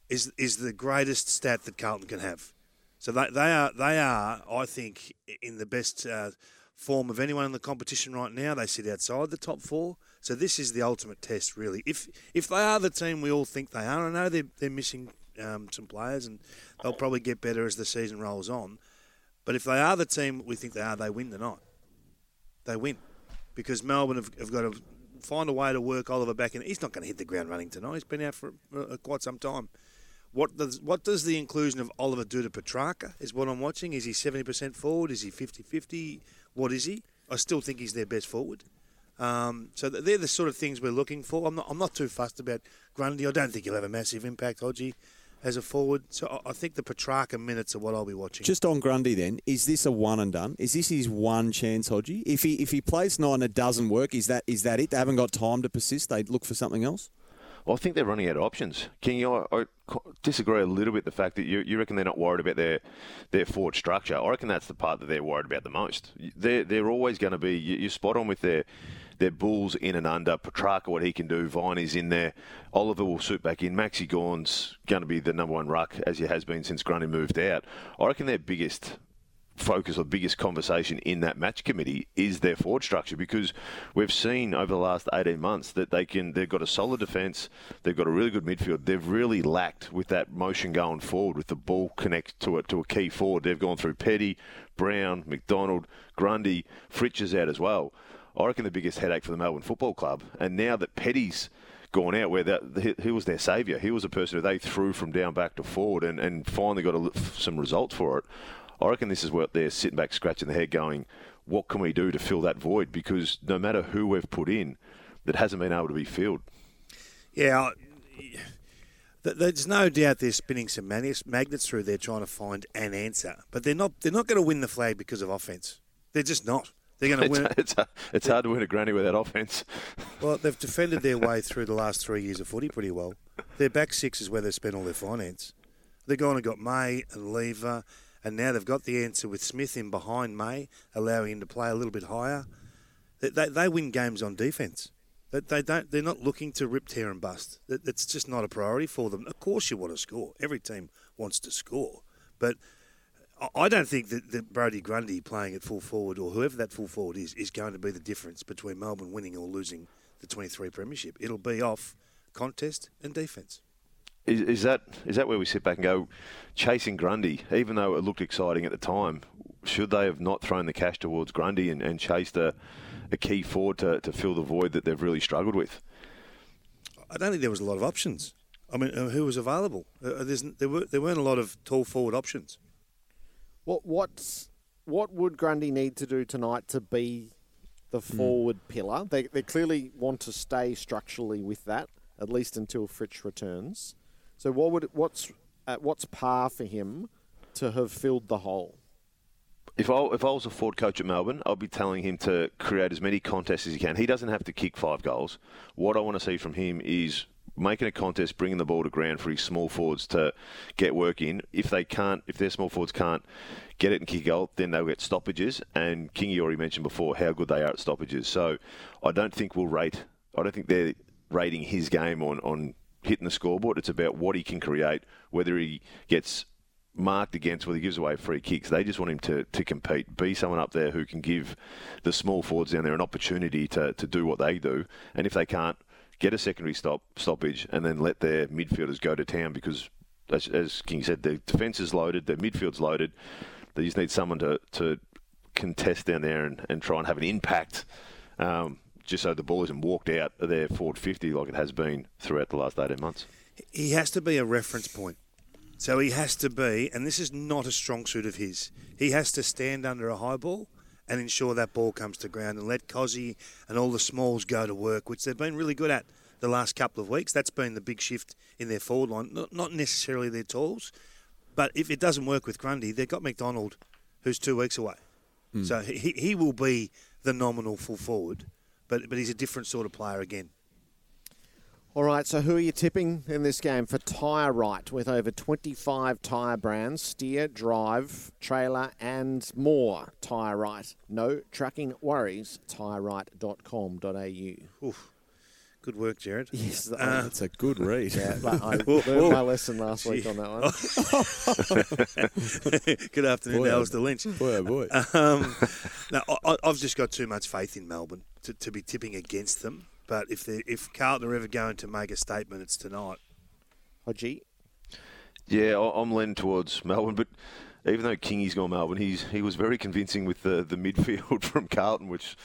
is is the greatest stat that Carlton can have. So they, they are they are I think in the best uh, form of anyone in the competition right now. They sit outside the top four. So this is the ultimate test, really. If if they are the team we all think they are, I know they're they're missing um, some players, and they'll probably get better as the season rolls on. But if they are the team we think they are, they win tonight. They win because Melbourne have, have got to find a way to work Oliver back in. He's not going to hit the ground running tonight. He's been out for uh, quite some time. What does what does the inclusion of Oliver do to Petrarca? Is what I'm watching. Is he 70% forward? Is he 50-50? What is he? I still think he's their best forward. Um, so they're the sort of things we're looking for. I'm not, I'm not too fussed about Grundy. I don't think he'll have a massive impact, Hodgie, as a forward. So I, I think the Petrarca minutes are what I'll be watching. Just on Grundy, then, is this a one and done? Is this his one chance, Hodgie? If he if he plays nine and it doesn't work, is that is that it? They haven't got time to persist. They look for something else. Well, I think they're running out of options. King, I, I disagree a little bit. The fact that you, you reckon they're not worried about their their forward structure. I reckon that's the part that they're worried about the most. They're they're always going to be. You, you're spot on with their their bulls in and under. Petrarca, what he can do. Viney's in there. Oliver will suit back in. Maxi Gawn's going to be the number one ruck as he has been since Grundy moved out. I reckon their biggest focus or biggest conversation in that match committee is their forward structure because we've seen over the last 18 months that they can they've got a solid defence, they've got a really good midfield. They've really lacked with that motion going forward with the ball connect to it to a key forward. They've gone through Petty, Brown, McDonald, Grundy, Fritsch is out as well. I reckon the biggest headache for the Melbourne Football Club. And now that Petty's gone out, where that he, was their saviour, he was a person who they threw from down back to forward, and, and finally got a, some results for it. I reckon this is what they're sitting back scratching their head, going, "What can we do to fill that void?" Because no matter who we've put in, that hasn't been able to be filled. Yeah. There's no doubt they're spinning some magnets, through there trying to find an answer, but they're not. They're not going to win the flag because of offence. They're just not. They're going to It's, win it. it's, it's hard to win a granny without offence. Well, they've defended their way through the last three years of footy pretty well. Their back six is where they've spent all their finance. They've gone and got May and Lever, and now they've got the answer with Smith in behind May, allowing him to play a little bit higher. They, they, they win games on defence. They, they don't. They're not looking to rip, tear, and bust. That, that's just not a priority for them. Of course, you want to score. Every team wants to score, but I- don't think that, that Brodie Grundy playing at full forward or whoever that full forward is is going to be the difference between Melbourne winning or losing the 23 premiership. It'll be off contest and defence. Is, is that is that where we sit back and go, chasing Grundy, even though it looked exciting at the time, should they have not thrown the cash towards Grundy and, and chased a, a key forward to, to fill the void that they've really struggled with? I don't think there was a lot of options. I mean, uh, who was available? Uh, there's, there, were, there weren't a lot of tall forward options. What what's what would Grundy need to do tonight to be the hmm. forward pillar? They they clearly want to stay structurally with that at least until Fritsch returns. So what would what's at what's par for him to have filled the hole? If I, if I was a Ford coach at Melbourne, I'd be telling him to create as many contests as he can. He doesn't have to kick five goals. What I want to see from him is making a contest, bringing the ball to ground for his small forwards to get work in. If they can't, if their small forwards can't get it and kick goal, then they'll get stoppages. And Kingy already mentioned before how good they are at stoppages. So I don't think we'll rate. I don't think they're rating his game on on hitting the scoreboard. It's about what he can create, whether he gets marked against whether he gives away free kicks. They just want him to, to compete, be someone up there who can give the small forwards down there an opportunity to, to do what they do. And if they can't, get a secondary stop stoppage and then let their midfielders go to town because, as, as King said, their defence is loaded, their midfield's loaded. They just need someone to, to contest down there and, and try and have an impact. Um, just so the ball isn't walked out of their forward 50 like it has been throughout the last 18 months. He has to be a reference point. So he has to be, and this is not a strong suit of his, he has to stand under a high ball and ensure that ball comes to ground and let Kozzy and all the smalls go to work, which they've been really good at the last couple of weeks. That's been the big shift in their forward line. Not, not necessarily their tools, but if it doesn't work with Grundy, they've got McDonald, who's two weeks away. Hmm. So he, he will be the nominal full forward, but, but he's a different sort of player again. All right, so who are you tipping in this game for Tyre Right with over 25 tyre brands, steer, drive, trailer, and more? Tyre Right. No trucking worries. TyreRight.com.au. Oof. Good work, Gerard. Yes, Uh, That's a good read. Yeah, but I learned my lesson last week on that one. Good afternoon, Boy, oh Alistair Lynch. boy, oh boy. Um, no, I, I- I've just got too much faith in Melbourne to, to be tipping against them. But if they, if Carlton are ever going to make a statement, it's tonight. Hodgie? Yeah, I- I'm leaning towards Melbourne, but even though Kingy's gone Melbourne, he's he was very convincing with the, the midfield from Carlton, which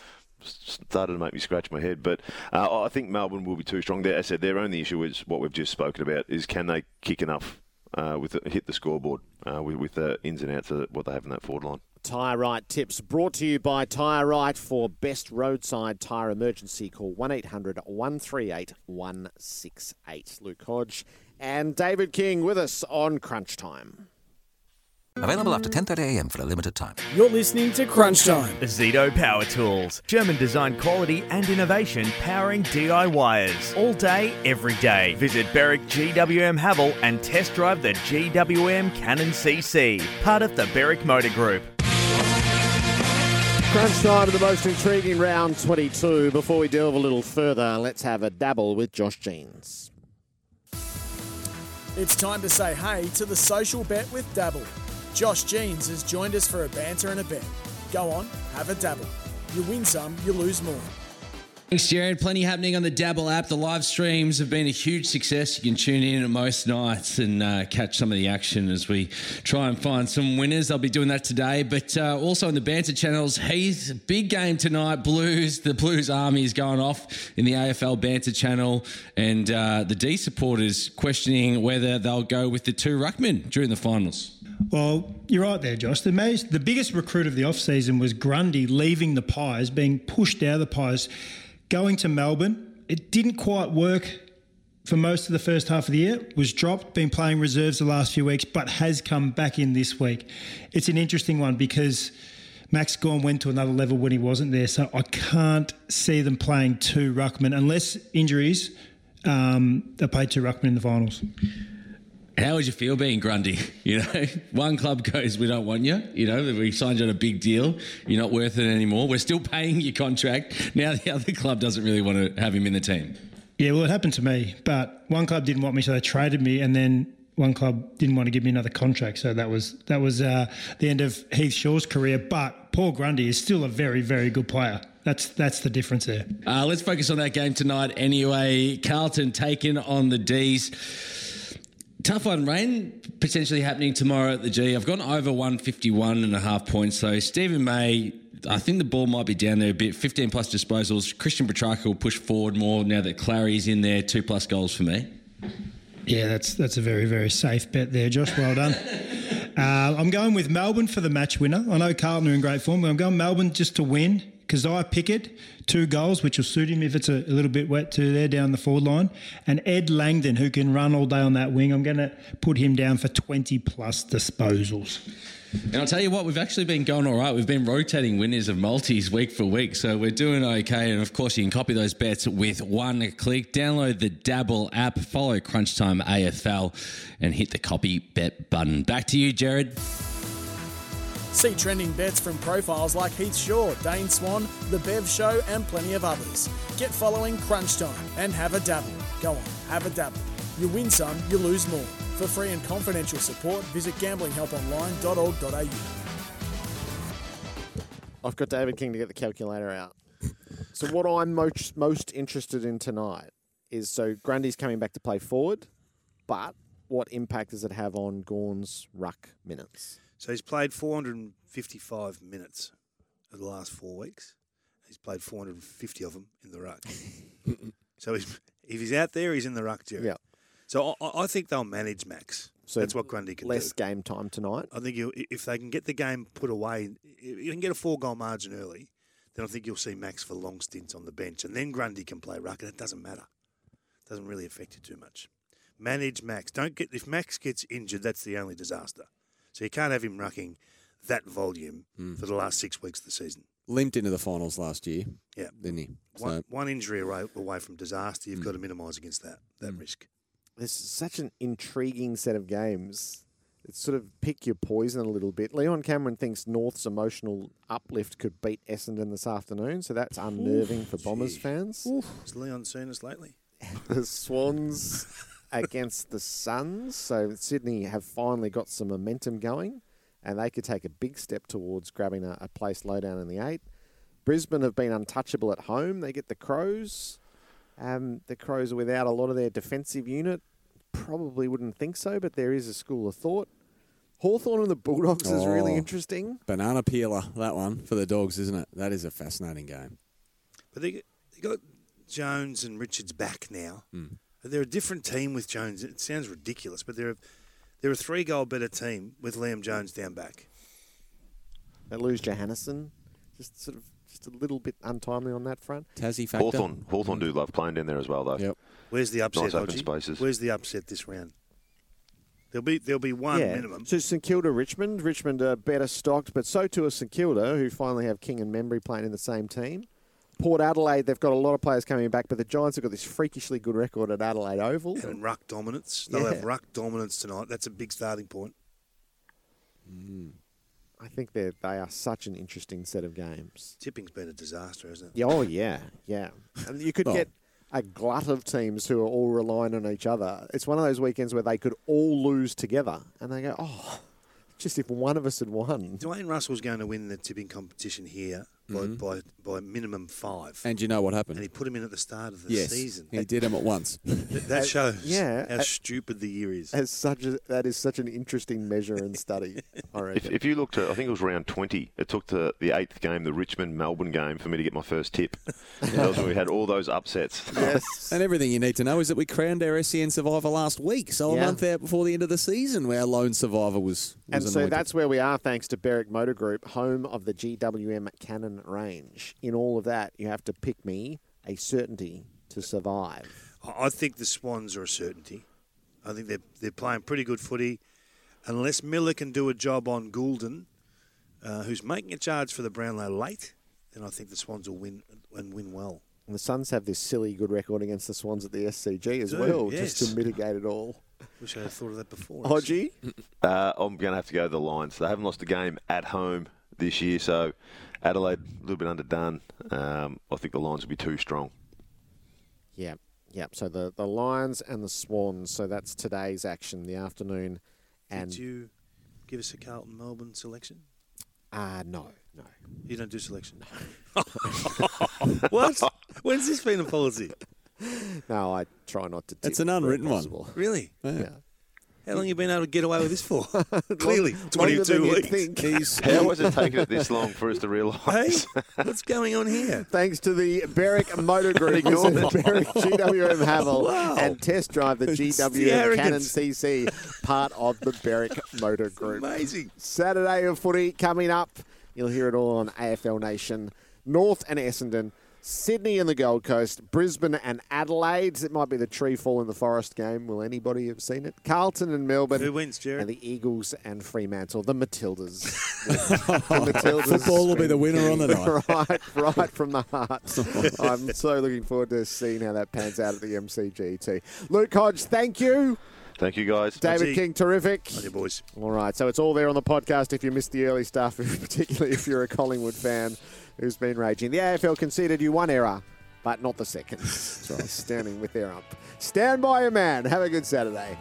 started to make me scratch my head. But uh, I think Melbourne will be too strong. There, I said, their only issue is what we've just spoken about: is can they kick enough uh, with hit the scoreboard uh, with, with the ins and outs of what they have in that forward line. Tyre Right tips brought to you by Tyre Right for best roadside tyre emergency. Call 1 800 138 168. Luke Hodge and David King with us on Crunch Time. Available after 10.30am for a limited time. You're listening to Crunch Time. Zito Power Tools. German design quality and innovation powering DIYers. All day, every day. Visit Berwick GWM Haval and test drive the GWM Cannon CC. Part of the Berwick Motor Group. Crunch time, the most intriguing round 22. Before we delve a little further, let's have a dabble with Josh Jeans. It's time to say hey to the social bet with Dabble. Josh Jeans has joined us for a banter and a bet. Go on, have a dabble. You win some, you lose more. Thanks, Gerard. Plenty happening on the Dabble app. The live streams have been a huge success. You can tune in at most nights and uh, catch some of the action as we try and find some winners. I'll be doing that today. But uh, also on the banter channels, Heath, big game tonight. Blues, the Blues Army is going off in the AFL banter channel. And uh, the D supporters questioning whether they'll go with the two Ruckman during the finals. Well, you're right there, Josh. The, most, the biggest recruit of the off-season was Grundy leaving the Pies, being pushed out of the Pies, going to Melbourne. It didn't quite work for most of the first half of the year. Was dropped, been playing reserves the last few weeks, but has come back in this week. It's an interesting one because Max Gawn went to another level when he wasn't there, so I can't see them playing two ruckman unless injuries. Um, they play two ruckman in the finals. How would you feel being Grundy? You know, one club goes, "We don't want you." You know, we signed you on a big deal. You're not worth it anymore. We're still paying your contract. Now the other club doesn't really want to have him in the team. Yeah, well, it happened to me, but one club didn't want me, so they traded me, and then one club didn't want to give me another contract, so that was that was uh, the end of Heath Shaw's career. But Paul Grundy is still a very, very good player. That's that's the difference there. Uh, let's focus on that game tonight. Anyway, Carlton taking on the D's. Tough one, rain potentially happening tomorrow at the G. I've gone over 151 and a half points. So Steven May, I think the ball might be down there a bit. 15 plus disposals. Christian Petrarca will push forward more now that Clarry's in there. Two plus goals for me. Yeah, that's that's a very very safe bet there, Josh. Well done. uh, I'm going with Melbourne for the match winner. I know Carlton are in great form, but I'm going Melbourne just to win. Kysaiah Pickett, two goals, which will suit him if it's a, a, little bit wet too there down the forward line. And Ed Langdon, who can run all day on that wing, I'm going to put him down for 20 plus disposals. And I'll tell you what, we've actually been going all right. We've been rotating winners of multis week for week, so we're doing okay. And of course, you can copy those bets with one click. Download the Dabble app, follow Crunch Time AFL, and hit the copy bet button. Back to you, Gerard. See trending bets from profiles like Heath Shaw, Dane Swan, The Bev Show, and plenty of others. Get following Crunch Time and have a dabble. Go on, have a dabble. You win some, you lose more. For free and confidential support, visit gamblinghelponline.org.au. I've got David King to get the calculator out. So what I'm most most interested in tonight is so Grundy's coming back to play forward, but what impact does it have on Gawn's ruck minutes? So he's played 455 minutes of the last four weeks. He's played 450 of them in the ruck. so he's, if he's out there, he's in the ruck, Jerry. Yeah. So I, I think they'll manage Max. So That's what Grundy can less do. Less game time tonight. I think if they can get the game put away, if you can get a four goal margin early, then I think you'll see Max for long stints on the bench, and then Grundy can play ruck, and it doesn't matter. It doesn't really affect you too much. Manage Max. Don't get if Max gets injured, that's the only disaster. So you can't have him rucking that volume Hmm. for the last six weeks of the season. Limped into the finals last year. Yeah. Didn't he? One, So- one injury away, away from disaster, you've got to minimise against that that risk. There's such an intriguing set of games. It's sort of pick your poison a little bit. Leon Cameron thinks North's emotional uplift could beat Essendon this afternoon, so that's unnerving for Bombers fans. Has Leon seen us lately? the Swans against the Suns. So Sydney have finally got some momentum going, and they could take a big step towards grabbing a, a place low down in the eight. Brisbane have been untouchable at home. They get the Crows. Um, the Crows are without a lot of their defensive unit. Probably wouldn't think so, but there is a school of thought. Hawthorn and the Bulldogs is really Oh, interesting. Banana peeler, that one for the dogs, isn't it? That is a fascinating game. But they, they got Jones and Richards back now. They're a different team with Jones. It sounds ridiculous, but they're a, they're a three goal better team with Liam Jones down back. They lose Johannisen. Just sort of just a little bit untimely on that front. Tassie Hawthorn, Hawthorn do love playing down there as well, though. Yep. Where's the upset, Nice open spaces. Where's the upset this round? There'll be there'll be one yeah. minimum. So St Kilda, Richmond. Richmond are better stocked, but so too are St Kilda, who finally have King and Membrey playing in the same team. Port Adelaide, they've got a lot of players coming back, but the Giants have got this freakishly good record at Adelaide Oval. And ruck dominance. They'll Yeah. have ruck dominance tonight. That's a big starting point. Hmm. I think they they are such an interesting set of games. Tipping's been a disaster, hasn't it? Yeah, oh yeah, yeah. And you could Well- get a glut of teams who are all relying on each other. It's one of those weekends where they could all lose together, and they go, oh, Just if one of us had won. Dwayne Russell's going to win the tipping competition here by, Mhm. by, by minimum five. And you know what happened? And he put him in at the start of the yes, season. he did him at once. That, that shows yeah, how uh, stupid the year is. As such a, that is such an interesting measure and study. I If, if you looked at, I think it was round 20, it took to the eighth game, the Richmond Melbourne game, for me to get my first tip. that was when we had all those upsets. Yes. and everything you need to know is that we crowned our SEN survivor last week, so a month out before the end of the season, where our lone survivor was. was And so that's where we are, thanks to Berwick Motor Group, home of the GWM Cannon range. In all of that, you have to pick me a certainty to survive. I I think the Swans are a certainty. I think they're, they're playing pretty good footy. Unless Miller can do a job on Gulden, uh, who's making a charge for the Brownlow late, then I think the Swans will win and win well. And the Suns have this silly good record against the Swans at the SCG as do, well, just to mitigate it all. Wish I had thought of that before. Hodgie? Uh, I'm going to have to go the Lions. They haven't lost a game at home this year, so Adelaide a little bit underdone. Um, I think the Lions will be too strong. Yeah, yeah. So the, the Lions and the Swans. So that's today's action, the afternoon. And Did you give us a Carlton Melbourne selection? uh, no, no. You don't do selection. what? When's this been a policy? No, I try not to. It's an unwritten one. possible. Really? Yeah. How long you been able to get away with this for? Clearly, longer 22 than weeks. think. How was it taking it this long for us to realise? Hey, what's going on here? Thanks to the Berwick Motor Group, Ignore visit that. Berwick GWM Haval Wow. and test drive the It's GWM Cannon arrogance. CC, part of the Berwick Motor Group. Amazing. Saturday of footy coming up. You'll hear it all on AFL Nation. North and Essendon, Sydney and the Gold Coast, Brisbane and Adelaide. It might be the tree fall in the forest game. Will anybody have seen it? Carlton and Melbourne. Who wins, Gerard? And the Eagles and Fremantle, the Matildas. the Matildas. Football will be the winner on the night. right, right from the heart. I'm so looking forward to seeing how that pans out at the MCG MCGT. Luke Hodge, thank you. Thank you, guys. David King, terrific. Hey, boys. All right, so it's all there on the podcast if you missed the early stuff, particularly if you're a Collingwood fan who's been raging. The AFL conceded you one error, but not the second. Standing with their ump. Stand by your man. Have a good Saturday.